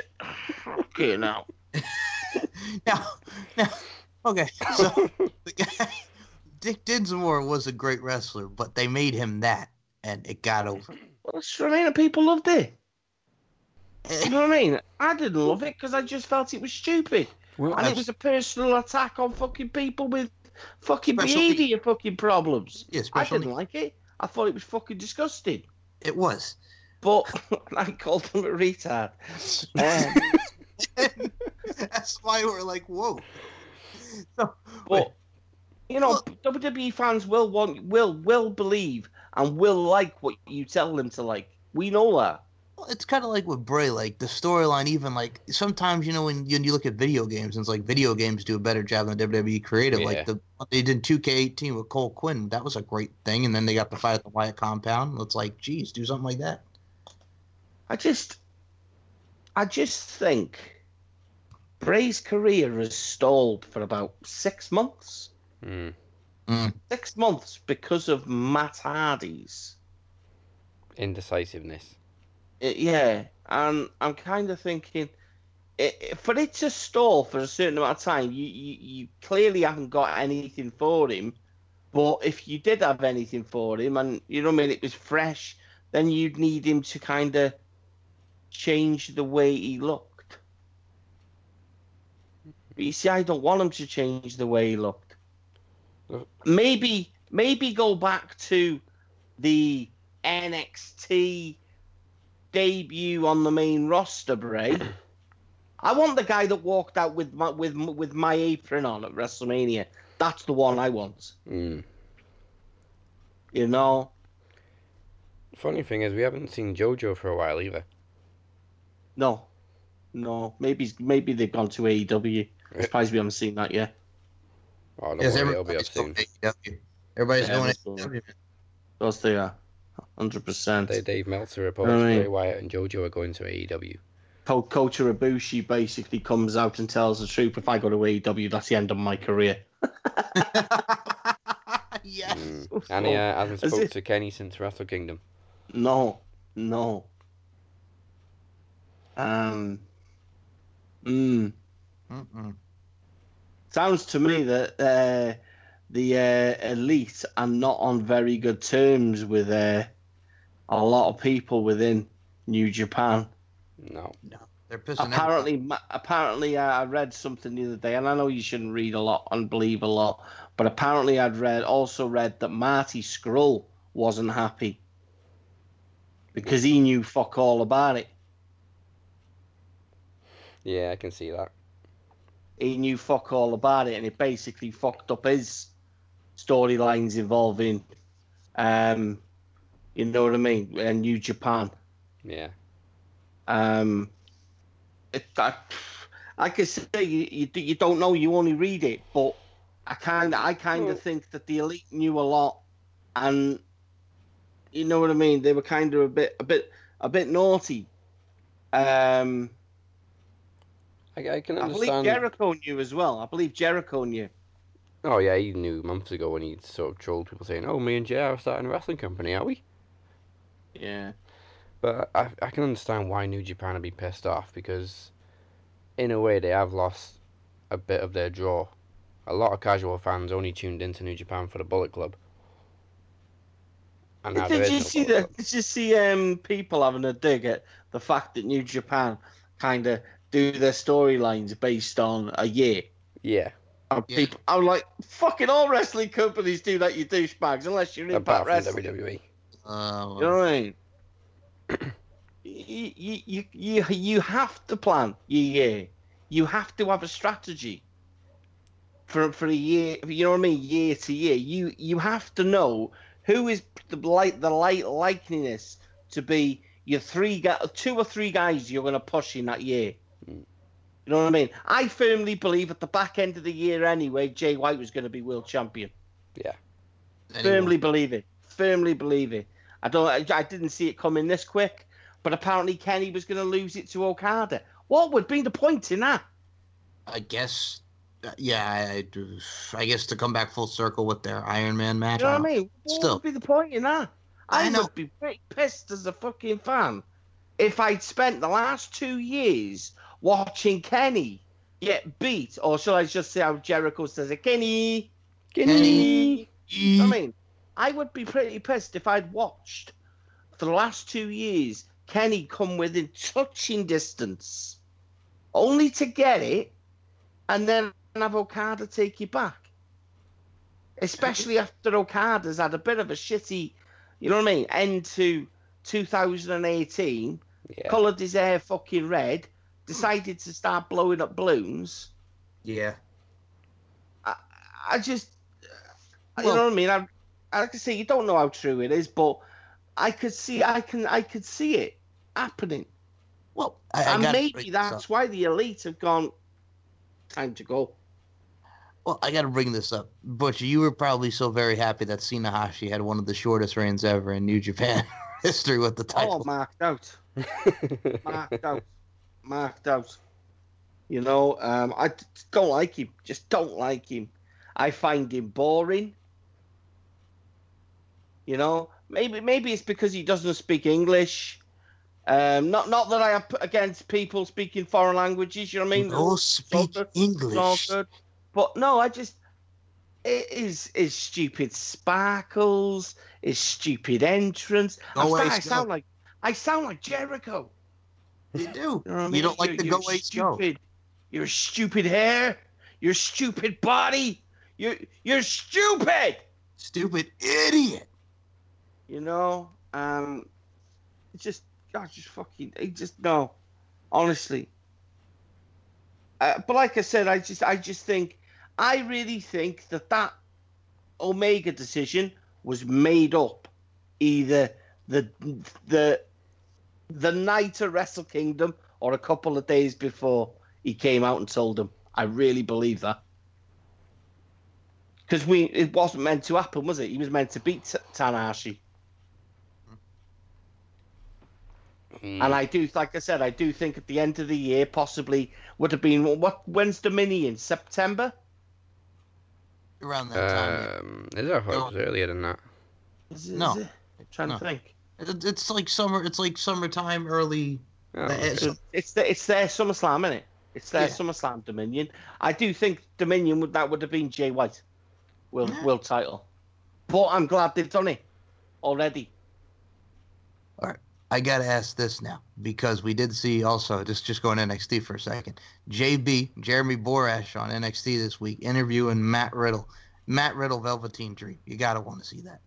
okay, now. now, now, okay. So the guy, Nick Dinsmore was a great wrestler, but they made him that, and it got over. Well, that's what I mean. People loved it. You know what I mean? I didn't love it because I just felt it was stupid. Well, and it was a personal attack on fucking people with fucking Special behaviour fucking problems. Yeah, I didn't like it. I thought it was fucking disgusting. it was. But I called him a retard. Um, That's why we're like, whoa. So, but you know, WWE fans will want, will, will believe, and will like what you tell them to like. We know that. Well, it's kind of like with Bray, like the storyline. Even like sometimes, you know, when you, you look at video games, and it's like video games do a better job than WWE creative. Yeah. Like the they did 2K18 with Cole Quinn, that was a great thing. And then they got the fight at the Wyatt compound. It's like, geez, do something like that. I just, I just think Bray's career has stalled for about six months. Mm, Six months because of Matt Hardy's. indecisiveness. Uh, yeah, and I'm kind of thinking, i i- for it to stall for a certain amount of time, you, you you clearly haven't got anything for him. But if you did have anything for him, and you know what I mean, it was fresh, then you'd need him to kind of change the way he looked. But you see, I don't want him to change the way he looked. Maybe maybe go back to the NXT debut on the main roster, Bray. I want the guy that walked out with my with with my apron on at WrestleMania. That's the one I want. Mm. You know, Funny thing is, we haven't seen JoJo for a while either. no, no. Maybe maybe they've gone to AEW. I'm surprised we haven't seen that yet. Oh, don't Yes, worry, it'll be up everybody's soon. going AEW. Everybody's Yeah, going that's cool. AEW. Those they are, hundred percent. They, Dave Meltzer reports I mean- Bray Wyatt and JoJo are going to AEW. Kota Ibushi basically comes out and tells the truth. If I go to AEW, that's the end of my career. yes. Mm. And he uh, hasn't As spoke if- to Kenny since Wrestle Kingdom. No, no. Um. Mm. Mm-mm. Sounds to me that uh, the uh, elite are not on very good terms with uh, a lot of people within New Japan. No. no, They're pissing Apparently, ma- apparently, uh, I read something the other day, and I know you shouldn't read a lot and believe a lot, but apparently, I'd read also read that Marty Scurll wasn't happy because he knew fuck all about it. Yeah, I can see that. He knew fuck all about it, and it basically fucked up his storylines involving, um, you know what I mean, and New Japan. Yeah. Um, it, I, I could say you, you you don't know, you only read it, but I kind of I kind Well- of think that the elite knew a lot, and you know what I mean. They were kind of a bit a bit a bit naughty. Um, I, I can understand. I believe. Jericho knew as well. I believe Jericho knew. Oh, yeah, he knew months ago when he sort of trolled people saying, oh, me and Jay are starting a wrestling company, are we? Yeah. But I, I can understand why New Japan would be pissed off because, in a way, they have lost a bit of their draw. A lot of casual fans only tuned into New Japan for the Bullet Club. And now there Did is you no see Bullet the? Did you see um people having a dig at the fact that New Japan kind of do their storylines based on a year? Yeah. And Yeah. people, I'm like, fucking all wrestling companies do that, you douchebags, unless you're in Apart Impact from Wrestling. WWE. Uh, You know what I mean? you, you, you, you, you have to plan your year. You have to have a strategy for for a year. You know what I mean? Year to year, you you have to know who is the like the light likeliness to be your three guy, two or three guys you're going to push in that year. You know what I mean? I firmly believe at the back end of the year anyway, Jay White was going to be world champion. anyway. Firmly believe it. Firmly believe it. I don't. I, I didn't see it coming this quick, but apparently Kenny was going to lose it to Okada. What would be the point in that? I guess. uh, Yeah, I, I, I guess to come back full circle with their Iron Man match. You know I what I don't- mean? What Still. would be the point in that? I, I know. would be pretty pissed as a fucking fan if I'd spent the last two years watching Kenny get beat, or shall I just say how Jericho says it, Kenny, Kenny. What I mean, I would be pretty pissed if I'd watched for the last two years Kenny come within touching distance, only to get it, and then have Okada take you back. Especially after Okada's had a bit of a shitty, you know what I mean, end to 2018, Yeah. coloured his hair fucking red, decided to start blowing up balloons. Yeah. I I just, you know what I mean. I, I like to say you don't know how true it is, but I could see, I can, I could see it happening, Well, I, I and maybe bring that's up. why the elite have gone. Time to go. Well, I got to bring this up. Butcher, you were probably so very happy that Tanahashi had one of the shortest reigns ever in New Japan history with the oh, title. Oh, marked out, marked out, marked out. You know, um, I don't like him. Just don't like him. I find him boring. You know, maybe maybe it's because he doesn't speak English. Um, not not that I am against people speaking foreign languages. You know what I mean? no speak good. English. Good. But no, I just it is is stupid sparkles, is stupid entrance. I'm sta- I sound like I sound like Jericho. You do. You, know I You don't like You're- the Go Go. stupid. Your stupid hair, your stupid body, you're you're stupid. Stupid idiot. You know, um, it's just God, just fucking, it just no, honestly. Uh, but like I said, I just, I just think, I really think that that Omega decision was made up, either the the the night of Wrestle Kingdom or a couple of days before he came out and told them. I really believe that. Because we, it wasn't meant to happen, was it? He was meant to beat T- Tanahashi. Mm. And I do, like I said, I do think at the end of the year, possibly would have been what? When's Dominion? September? Around that time. yeah. Um, is that No. it was earlier than that? Is it, No. is it? trying No. to think. It- it's like summer. It's like summertime, early. Oh, The- it's- So it's the, it's their SummerSlam, isn't it? It's their Yeah. SummerSlam Dominion. I do think Dominion would that would have been Jay White, world Yeah. world title. But I'm glad they've done it already. All right, I gotta ask this now because we did see also just just going NXT for a second. JB Jeremy Borash on NXT this week interviewing Matt Riddle. Matt Riddle Velveteen Dream. You gotta want to see that,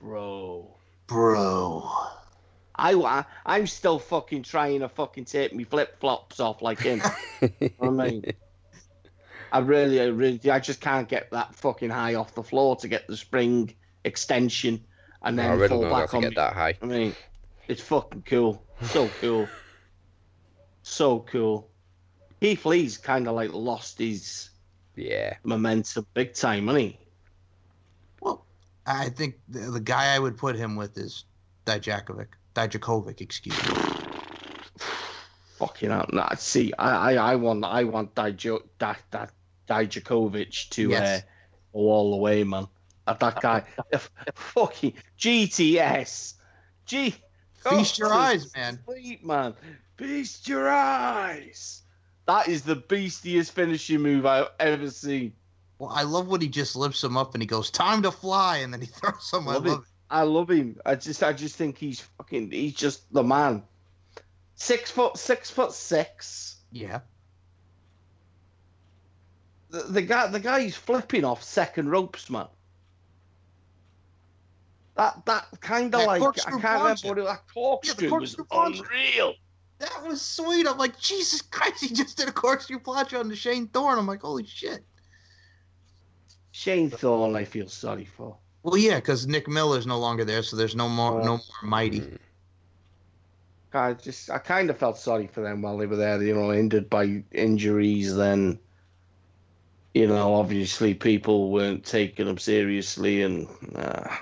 Bro. Bro. I, I I'm still fucking trying to fucking take me flip flops off like him. I mean, I really, I really, I just can't get that fucking high off the floor to get the spring extension and then I then really fall know how back to on. get me. that high. I mean, it's fucking cool, so cool, so cool. Keith Lee's kind of like lost his Yeah. momentum big time, hasn't he? I think the, the guy I would put him with is Dijakovic. Dijakovic, excuse me. Fucking hell, nah, see, I, I, I want, I want Dijo, Di, Di, Dijakovic to Yes. uh, go all the way, man. Uh, that guy, fucking GTS, G. Feast your eyes, man. Sleep, man. Feast your eyes. That is the beastiest finishing move I've ever seen. Well, I love when he just lifts him up and he goes, "Time to fly," and then he throws him. I Love love it. it. I love him. I just, I just think he's fucking. He's just the man. Six foot, six foot six. Yeah. the, the guy, the guy who's flipping off second ropes, man. That that kind of like I can't remember what it, that corkscrew, corkscrew was plancha. unreal. That was sweet. I'm like, Jesus Christ, he just did a corkscrew plancha on the Shane Thorne. I'm like, holy shit. Shane Thorne, I feel sorry for. Well, yeah, because Nick Miller's no longer there, so there's no more, Oh. no more mighty. Mm. I just I kind of felt sorry for them while they were there, you know, injured by injuries. Then, you know, obviously people weren't taking them seriously, and uh,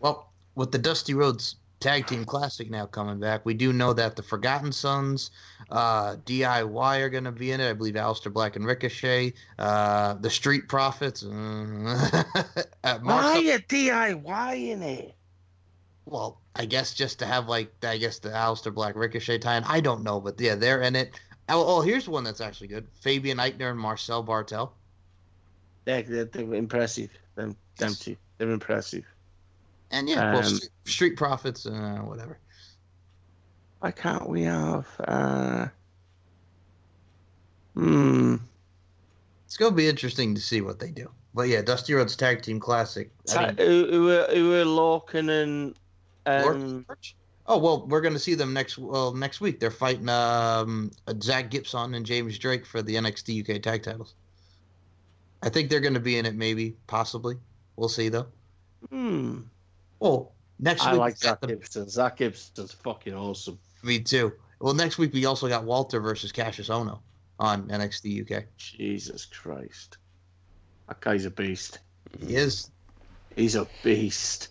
Well, with the Dusty Rhodes Tag Team Classic now coming back, we do know that the Forgotten Sons, uh, DIY are going to be in it. I believe Aleister Black and Ricochet, uh, the Street Profits. Mark- why a DIY in it? well, I guess just to have like I guess the Aleister Black Ricochet tie-in. I don't know, but yeah, they're in it. Oh, oh, here's one that's actually good: Fabian Aichner and Marcel Barthel. They're, they're, they're impressive. Them, them two, they're impressive. And yeah, well, Um, Street, Street Profits, uh, whatever. Why can't we have? Uh, hmm. It's gonna be interesting to see what they do. But yeah, Dusty Rhodes Tag Team Classic. I mean, who, who were who were Lorcan and um, oh well, we're gonna see them next well next week. They're fighting um, Zach Gibson and James Drake for the NXT UK Tag Titles. I think they're gonna be in it, maybe, possibly. We'll see though. hmm. Well, next I week like we got Zach the- Gibson. Zach Gibson's fucking awesome. Me too. Well, next week we also got Walter versus Kassius Ohno on NXT UK. Jesus Christ, that guy's a beast. He is. He's a beast.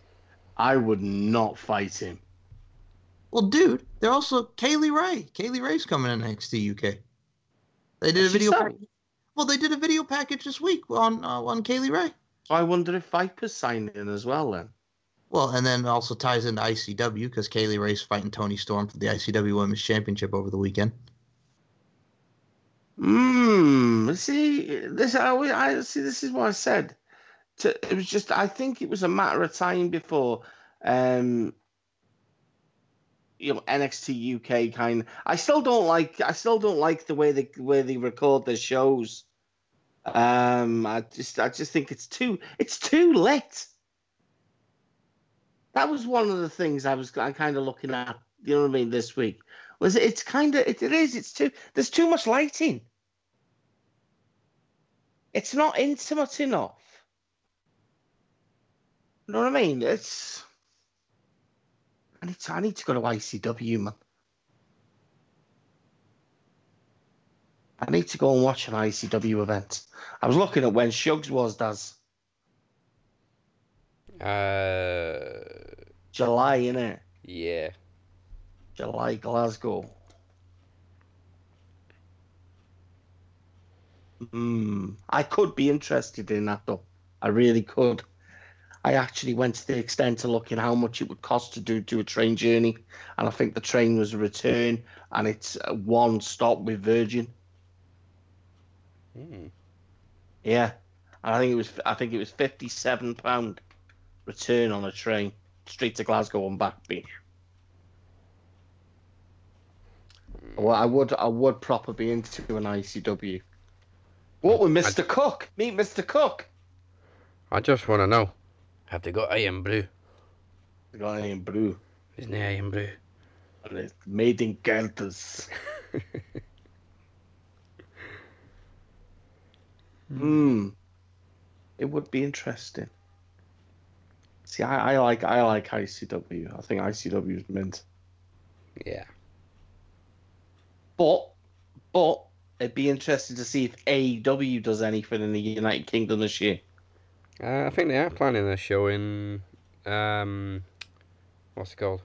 I would not fight him. Well, dude, they're also Kay Lee Ray. Kay Lee Ray's coming in NXT UK. They did a video. pack- well, they did a video package this week on uh, on Kay Lee Ray. So I wonder if Viper's signed in as well then. Well, and then also ties into ICW because Kay Lee Ray's fighting Toni Storm for the ICW Women's Championship over the weekend. Hmm. See, this I, I see. This is what I said. To, it was just. I think it was a matter of time before, um, you know, NXT UK kind. I still don't like. I still don't like the way they where they record their shows. Um, I just, I just think it's too. It's too late. That was one of the things I was kind of looking at. You know what I mean? This week was it's kind of it, it is. It's too. There's too much lighting. It's not intimate enough. You know what I mean? It's. I need to. I need to go to ICW, man. I need to go and watch an ICW event. I was looking at when Shugs was, Daz. Uh, July, in innit? yeah. July, Glasgow. Hmm. I could be interested in that, though. I really could. I actually went to the extent of looking how much it would cost to do do a train journey, and I think the train was a return, and it's one stop with Virgin. Mm. Yeah, and I think it was I think it was fifty seven pound return on a train straight to Glasgow and back. Beach. Well, I would I would proper be into an ICW. What with Mister Cook? Meet Mister Cook. I just want to know, have they got Irn-Bru? The guy in blue, Isn't it Irn-Bru? it's made in Gelters. Hmm. It would be interesting. See, I, I like I like ICW. I think ICW is mint. Yeah. But, but it'd be interesting to see if AEW does anything in the United Kingdom this year. Uh, I think they are planning a show in, um, what's it called?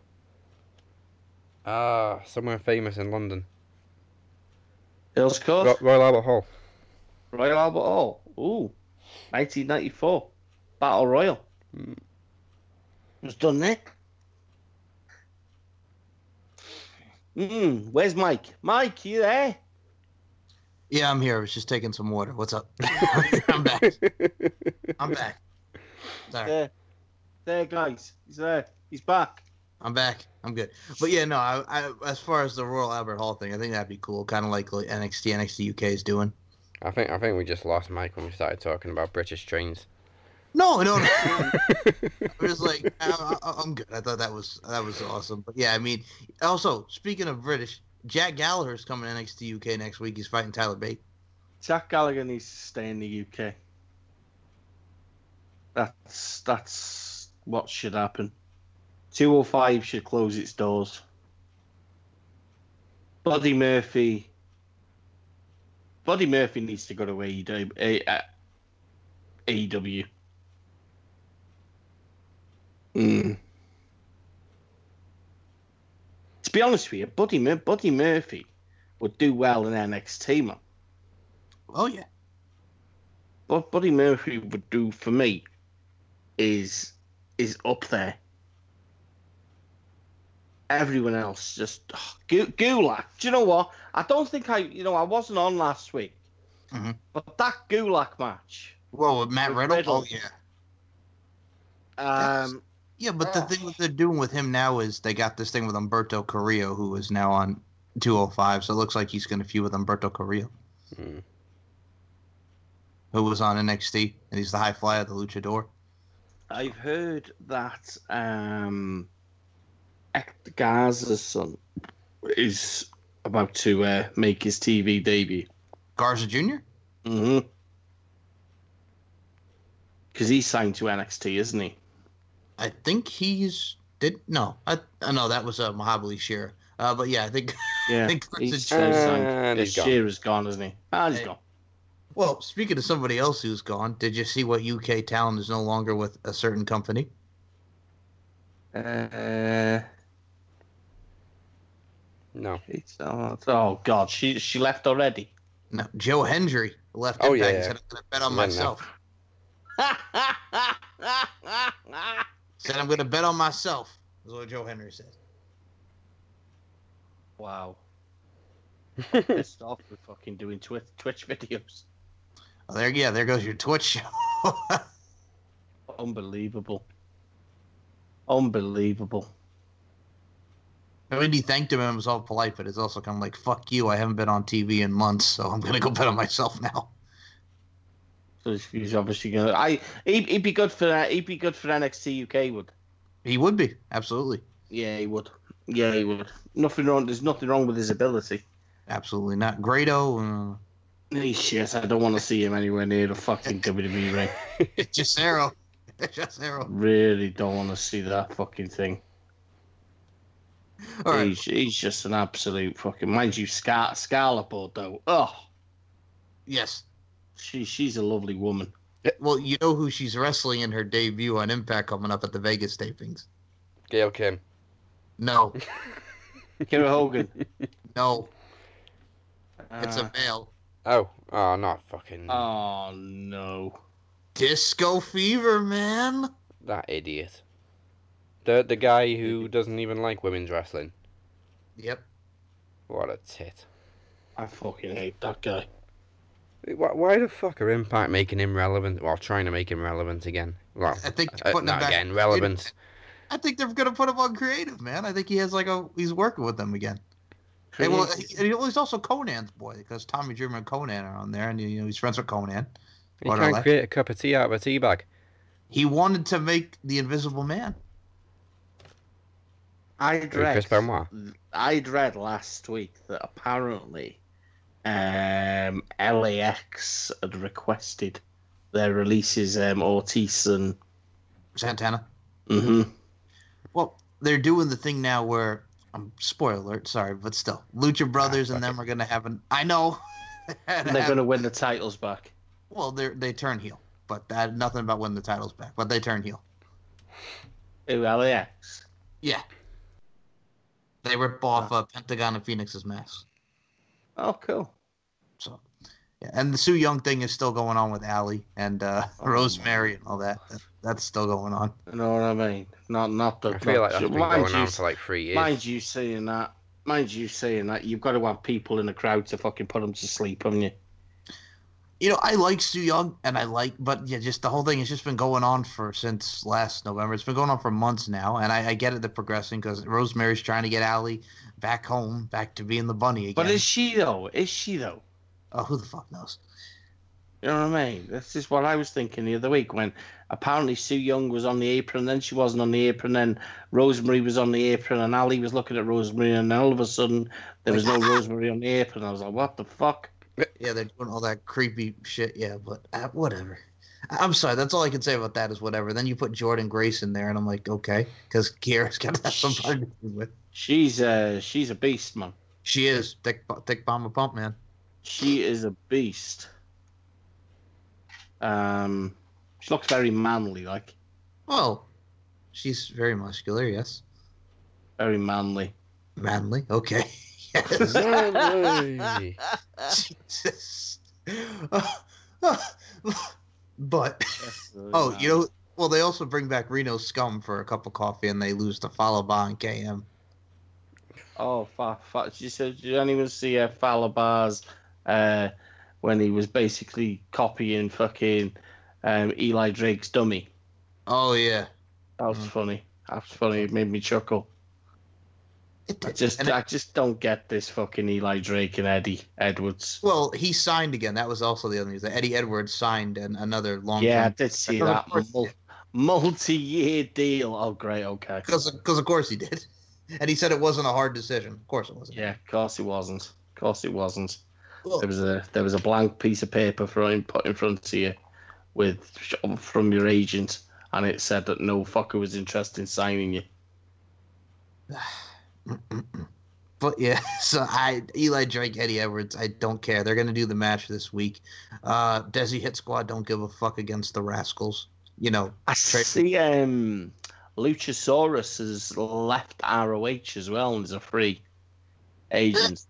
Ah, somewhere famous in London. Hills Court, Ro- Royal Albert Hall. Royal Albert Hall. Ooh, 1994, Battle Royal. Hmm. It was done there. Hmm. Where's Mike? Mike, you there? Yeah, I'm here. I was just taking some water. What's up? I'm back. I'm back. Sorry. There, there, guys. He's there. He's back. I'm back. I'm good. But yeah, no. I, I as far as the Royal Albert Hall thing, I think that'd be cool. Kind of like, like NXT, NXT UK is doing. I think I think we just lost Mike when we started talking about British trains. No, no, no. I was like, I, I, I'm good. I thought that was that was awesome. But yeah, I mean, also speaking of British, Jack Gallagher's coming to NXT UK next week. He's fighting Tyler Bate. Jack Gallagher needs to stay in the UK. That's that's what should happen. 205 should close its doors. Buddy Murphy. Buddy Murphy needs to go to AEW. A- uh, AEW. Mm. To be honest with you, Buddy, Mur- Buddy Murphy would do well in NXT, man. Oh yeah, What Buddy Murphy would do for me is is up there. Everyone else just oh, Gu- Gulak. Do you know what? I don't think I. You know, I wasn't on last week, Mhm. but that Gulak match. well with Matt With Riddle. Riddle. Oh yeah, Um, yeah. But the thing what they're doing with him now is they got this thing with Umberto Carrillo, who is now on 205. So it looks like he's going to feud with Umberto Carrillo, Mm. who was on NXT, and he's the high flyer, the luchador. I've heard that um, Hector Garza's son is about to uh, make his TV debut. Garza Jr. Mm-hmm. Because he's signed to NXT, isn't he? I think he's did no. I, I know that was uh, Mahabali Shera. Uh, but yeah, I think Yeah. I think he's, Garza signed. And Yeah, he's gone. Shera's gone, isn't he? Ah, he's Hey. gone. Well, speaking of somebody else who's gone, did you see what UK talent is no longer with a certain company? Uh, No. it's, oh, oh, God, she she left already. No, Joe Hendry left Oh, Impact yeah, and said, I'm going to bet on myself. Said, I'm going to bet on myself, is what Joe Hendry said. wow. Pissed off with fucking doing Twitch, Twitch videos. Oh, there, yeah, there goes your Twitch show. Unbelievable. Unbelievable. I mean, he thanked him and was all polite, but it's also kind of like, fuck you, I haven't been on TV in months, so I'm going to go bet on myself now. So he's- he's obviously gonna. I he'd, he'd be good for that. He'd be good for NXT UK. Would. He would be, absolutely. Yeah, he would. Yeah, he would. Nothing wrong. There's nothing wrong with his ability. Absolutely not. Grado, uh, He's shit. I don't want to see him anywhere near the fucking WWE ring. Jacero. Jacero. Really don't want to see that fucking thing. All right. He's, he's just an absolute fucking. Mind you, Scar- Scarlett Bordeaux. Oh, Yes. She she's a lovely woman. Well, you know who she's wrestling in her debut on Impact coming up at the Vegas tapings? Gail Kim. No, Kiera Hogan. no, it's Uh, a male. Oh, oh, not fucking Oh no. Disco Fever, man. that idiot. The the guy who doesn't even like women's wrestling. Yep. What a tit. I fucking hate that guy. Why, why the fuck are Impact making him relevant? Well, trying to make him relevant again. Well, I think uh, putting him not back. again, relevant. I think they're gonna put him on creative, man. I think he has like a he's working with them again. Hey, well, he, he's also Konnan's boy because Tommy Dreamer and Konnan are on there, and you know he's friends with Konnan. He can't like. create a cup of tea out of a tea bag. He wanted to make the Invisible Man. I'd Who, Chris read, Benoit. I'd read last week that apparently um, LAX had requested their releases um, Ortiz and. Santana. Mm-hmm. Well, they're doing the thing now where, I'm um, spoiler alert, sorry, but still, Lucha Brothers and fuck them are gonna have an. I know. And they're going to win the titles back. Well, they they turn heel, but that nothing about winning the titles back. But they turn heel. LAX? Yeah. They rip off uh, Pentagon and Fenix's mask. Oh, cool. So, yeah, and the Su Yung thing is still going on with Allie and uh, Oh, Rosemary and all that. that. That's still going on. You know what I mean? Not, not the. I feel like that's been mind going you, on for like three years. Mind you saying that. Mind you saying that. You've got to have people in the crowd to fucking put them to sleep, haven't you? You know, I like Su Yung, and I like, but yeah, just the whole thing has just been going on for since last November. It's been going on for months now, and I, I get it. They're progressing because Rosemary's trying to get Allie back home, back to being the bunny again. But is she though? Is she though? oh, who the fuck knows? You know what I mean? This is what I was thinking the other week when apparently Su Yung was on the apron, then she wasn't on the apron, then Rosemary was on the apron, and Allie was looking at Rosemary, and then all of a sudden there was no Rosemary on the apron. I was like, what the fuck? Yeah, they're doing all that creepy shit. Yeah, but uh, whatever. I'm sorry. That's all I can say about that is whatever. Then you put Jordynne Grace in there, and I'm like, okay, because Kiera's got to have somebody to do with. She's uh she's a beast, man. She is thick, thick bomb of pump, man. She is a beast. Um, she looks very manly, like Well, she's very muscular. Yes, very manly. manly. Okay. Jesus. but oh, you know, well, they also bring back Reno Scum for a cup of coffee, and they lose to Fallah Bahh and KM. Oh, fa- fa- she said, you don't even see uh, Fallah Bahh's uh, when he was basically copying fucking um, Eli Drake's dummy? Oh yeah. That was Mhm. funny. That was funny. It made me chuckle. It I just, it- I just don't get this fucking Eli Drake and Eddie Edwards. well, he signed again. That was also the other news. That Eddie Edwards signed an, another long. Yeah, I did see that course he Mul- did. multi-year deal. Oh, great. Okay. Because, because of course he did. And he said it wasn't a hard decision. Of course it wasn't. Yeah, of course it wasn't. Of course it wasn't. Well, There was a there was a blank piece of paper thrown put in front of you with from your agent, and it said that no fucker was interested in signing you. but yeah, so I Eli Drake, Eddie Edwards, I don't care. They're gonna do the match this week. Uh Desi Hit Squad don't give a fuck against the Rascalz. You know, I Tra- see. Um, Luchasaurus has left ROH as well and is a free agent.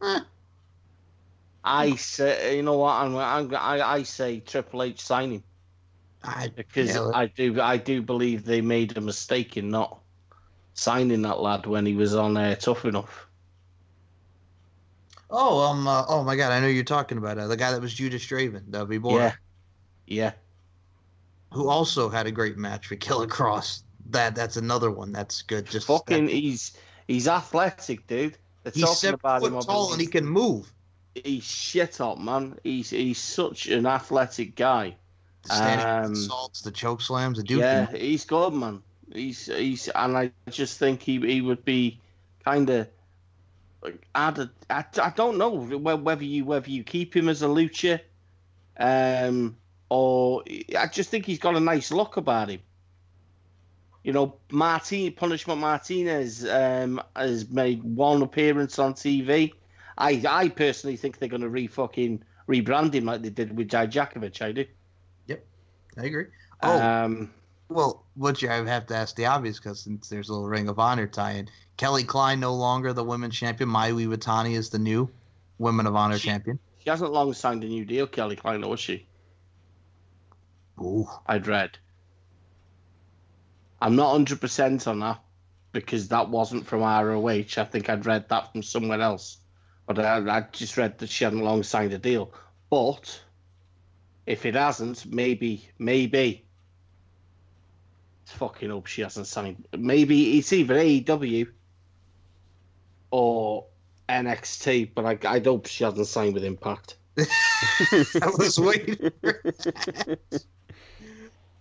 I say, you know what? I'm, I'm, I, I say Triple H signing I because yeah, I do, I do believe they made a mistake in not signing that lad when he was on uh, Tough Enough. Oh, um, uh, oh my God, I know you're talking about uh, the guy that was Judas Draven, the boy, Yeah, yeah. who also had a great match with Killer Kross. That that's another one that's good. Just Fucking, that- he's he's athletic, dude. They're he's seven about foot him. tall and he can move. He's shit up, man. He's he's such an athletic guy. The standing Um, assaults, the choke slams, the dude. yeah, he's good, man. He's he's, and I just think he he would be kind of. Added, I, I don't know whether you whether you keep him as a lucha, um, or I just think he's got a nice look about him. You know, Martin Punishment Martinez um, has made one appearance on TV. I I personally think they're going to re fucking rebrand him like they did with Dijakovic. I do. Yep, I agree. Oh, Um, Well, what you I have to ask the obvious because since there's a little Ring of Honor tie-in, Kelly Klein no longer the women's champion. Mayu Iwatani is the new Women of Honor She- champion. She hasn't long signed a new deal, Kelly Klein, or was she? Ooh, I'd read. I'm not 100% on that because that wasn't from ROH. I think I'd read that from somewhere else. But I, I just read that she hadn't long signed a deal. But if it hasn't, maybe, maybe. Fucking hope she hasn't signed. Maybe it's either AEW or NXT, but I, I hope she hasn't signed with Impact. I was waiting.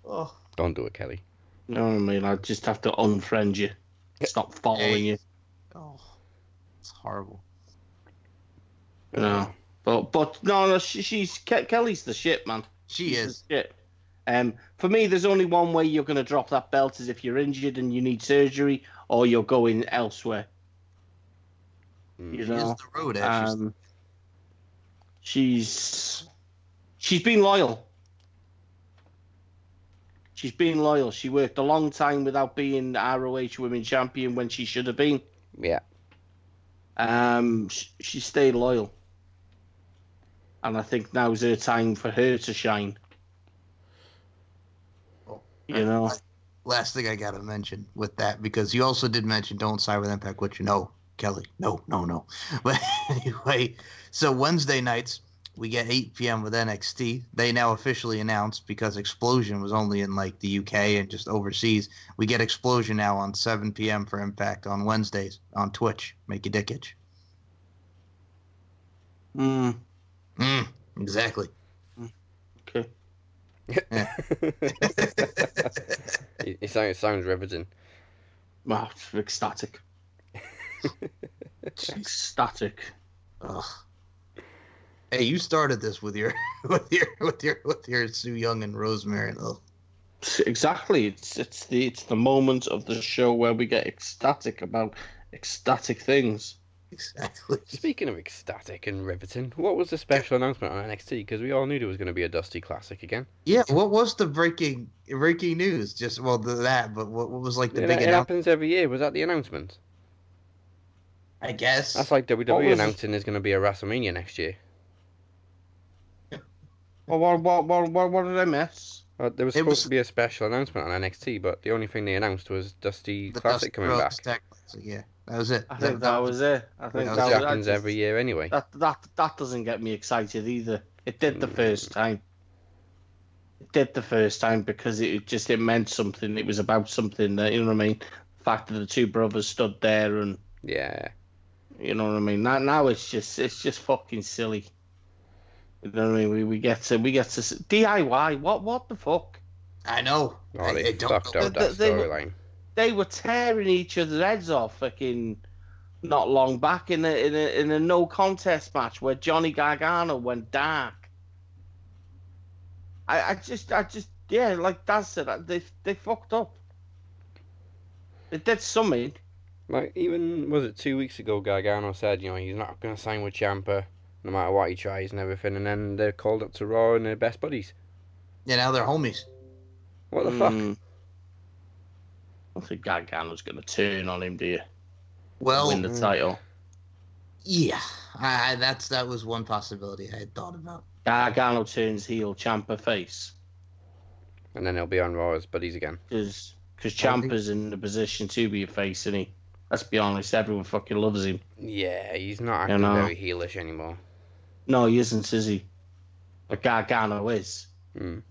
Oh, Don't do it, Kelly. No, I mean? I just have to unfriend you, stop following you. oh, it's horrible. No. But but no, no, she, she's Ke- Kelly's the shit, man. She She's is. the shit. Um, for me, there's only one way you're going to drop that belt is if you're injured and you need surgery, or you're going elsewhere. Mm. You She know. the road. Ash. Um, she's she's been loyal. She's been loyal. She worked a long time without being ROH Women Champion when she should have been. Yeah. Um, sh- she stayed loyal, and I think now's her time for her to shine. You know, Last thing I gotta mention with that because you also did mention don't side with Impact, which you know, Kelly. No, no, no. But anyway, so Wednesday nights we get 8 p.m. with NXT. They now officially announced because Explosion was only in like the UK and just overseas. We get Explosion now on 7 p.m. for Impact on Wednesdays on Twitch. Make a dick itch. mm, Mm, exactly. Yeah. it, it sounds, it sounds riveting. Wow, ecstatic. ecstatic. Ugh. Hey, you started this with your with your with your with your Su Yung and Rosemary. Ugh. Exactly. It's it's the it's the moment of the show where we get ecstatic about ecstatic things. Exactly. Speaking of ecstatic and riveting, what was the special announcement on NXT? Because we all knew there was going to be a Dusty Classic again. Yeah. What was the breaking breaking news? Just well, the, that. But what, what was like the it, big it happens every year. Was that the announcement? I guess. That's like WWE it? announcing there's going to be a WrestleMania next year. Well, what what what what, what did I miss? Uh, there was It supposed was- to be a special announcement on NXT, but the only thing they announced was Dusty the Classic coming back. Classic, Yeah, that was it. I think that was it. I think that That that was happens I every year anyway. That that that doesn't get me excited either. It did the Mm. first time. It did the first time because it just it meant something. It was about something that you know what I mean. The fact that the two brothers stood there and Yeah. you know what I mean. Now now it's just it's just fucking silly. You know what I mean? We, we get to we get to s- DIY. What what the fuck? I know. Oh, I, they I don't fucked up that They- they- storyline. They were tearing each other's heads off. Fucking not long back in a in a in a no contest match where Johnny Gargano went dark. I I just I just yeah like Dad said they they fucked up. They did something. Like even was it two weeks ago? Gargano said, you know, he's not going to sign with Ciampa no matter what he tries and everything, and then they're called up to Raw and they're best buddies. Yeah, now they're homies. What the fuck? Mm. I don't think Gargano's gonna turn on him, do you? Well, Win the title. yeah, I, I- that's that was one possibility I had thought about. Gargano turns heel, Ciampa face. And then he'll be on Raw as buddies again. Because because I think- Ciampa's in the position to be a face, and he. Let's be honest, everyone fucking loves him. Yeah, he's not You acting know. very heelish anymore. No, he isn't, is he? But Gargano is. Mm.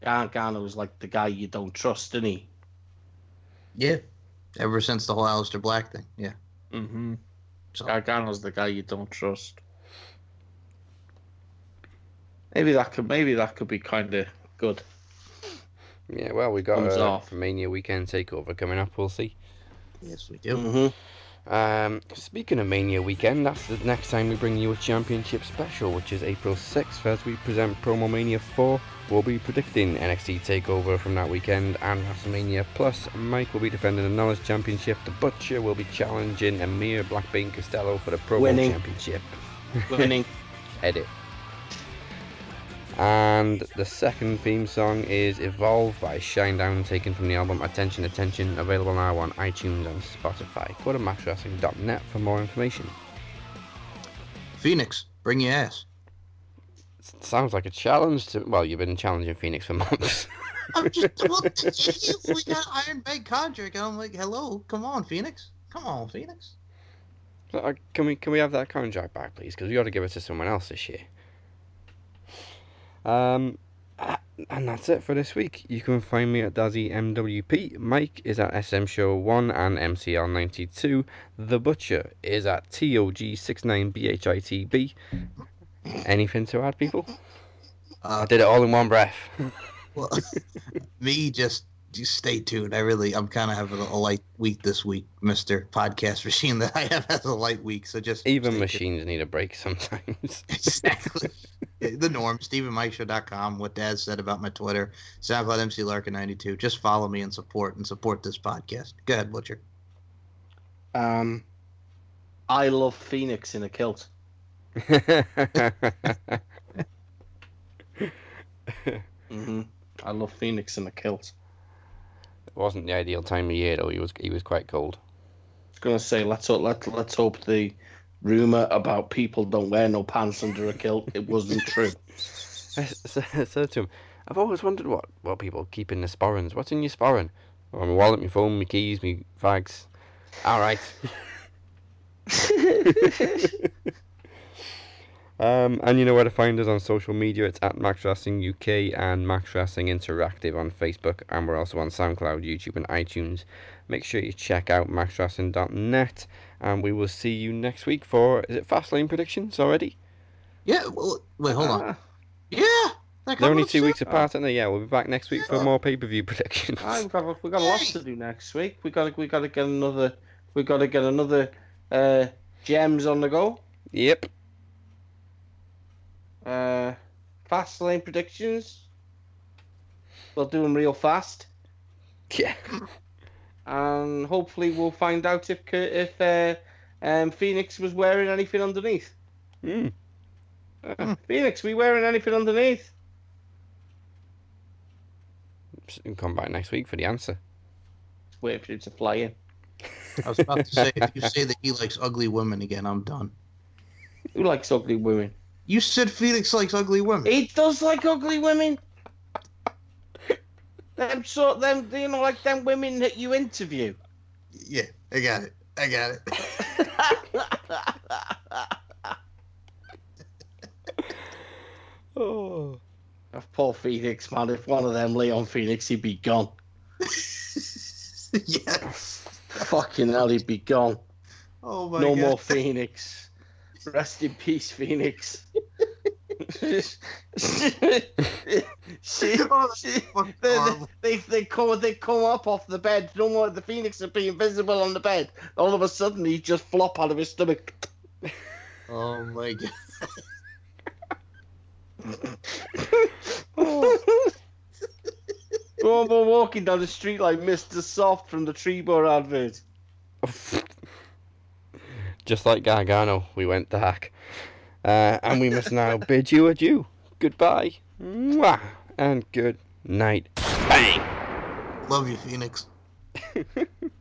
Gargano is like the guy you don't trust, isn't he? Yeah, ever since the whole Aleister Black thing. Yeah. Mm-hmm. So Gargano's the guy you don't trust. Maybe that could maybe that could be kind of good. Yeah, well, we got Thumbs a off. Mania weekend takeover coming up. We'll see. yes, we do. Mm-hmm. Um, speaking of Mania weekend, that's the next time we bring you a championship special, which is April 6th, as we present Promo Mania 4. We'll be predicting NXT Takeover from that weekend and WrestleMania. Plus, Mike will be defending the Knowledge Championship. The Butcher will be challenging Amir Blackbean Costello for the Promo Winning. Championship. Winning. Edit. And the second theme song is Evolve by Shinedown, taken from the album Attention Attention, available now on iTunes and Spotify. Go to maxwrestling.net for more information. Phoenix, bring your ass. Sounds like a challenge to. Well, you've been challenging Phoenix for months. I'm just well, we got Iron Bank contract, and I'm like, hello, come on, Phoenix, come on, Phoenix. Uh, can we can we have that contract back, please? Because we got to give it to someone else this year. Um, and that's it for this week. You can find me at Dazzy MWP. Mike is at SM Show One and MCL ninety two. The Butcher is at TOG 69BHITB. Anything to add, people? I Uh, did it all in one breath. well, me just just stay tuned. I really, I'm kind of having a, a light week this week, Mister Podcast Machine. That I have has a light week, so just Even stay tuned. machines need a break sometimes. exactly. The norm, StephenMikeShow.com, what Dad said about my Twitter, SoundCloud MC Larkin92. Just follow me and support and support this podcast. Go ahead, Butcher. Um, I love Phoenix in a kilt. Mm-hmm. I love Phoenix in a kilt. It wasn't the ideal time of year though. He was he was quite cold. I was gonna say let's hope let let's hope the rumor about people don't wear no pants under a kilt it wasn't true. I said to him, I've always wondered what, what people keep in the sporrans. What's in your sporran? Oh, my wallet, my phone, my keys, my fags. All right. um, and you know where to find us on social media. It's at Max Wrestling UK and Max Wrestling Interactive on Facebook, and we're also on SoundCloud, YouTube, and iTunes. Make sure you check out maxwrestling.net, and we will see you next week for is it Fastlane predictions already? Yeah, well, wait, hold on. Ah, Yeah, They're They're only two up weeks apart, aren't they? Yeah, we'll be back next week for more pay per view predictions. Aye, we've got we've got a lot to do next week. We got we got to get another we got to get another uh, gems on the go. Yep. Uh, fast lane predictions. We'll do them real fast, Yeah. and hopefully we'll find out if if uh, um, Phoenix was wearing anything underneath. Mm. Uh, Hmm. Phoenix, we wearing anything underneath? Come back next week for the answer. Wait for it to fly in. I was about to say, if you say that he likes ugly women again, I'm done. Who likes ugly women? You said Felix likes ugly women. He does like ugly women. them sort, them you know, like them women that you interview. Yeah, I got it. I got it. Oh. Paul Phoenix, man. If one of them lay on Phoenix, he'd be gone. yes. Fucking hell, he'd be gone. Oh my no god. more Phoenix. Rest in peace, Phoenix. she, Oh, she, they, horrible. they, they, come, they come up off the bed. No more. The Phoenix would be invisible on the bed. All of a sudden, he just flop out of his stomach. Oh my god. oh, we're walking down the street like Mr. Soft from the Tree Trebor advert. Just like Gargano, we went dark. Uh, and we must now bid you adieu. Goodbye. Mwah, and good night. Bang! Love you, Phoenix.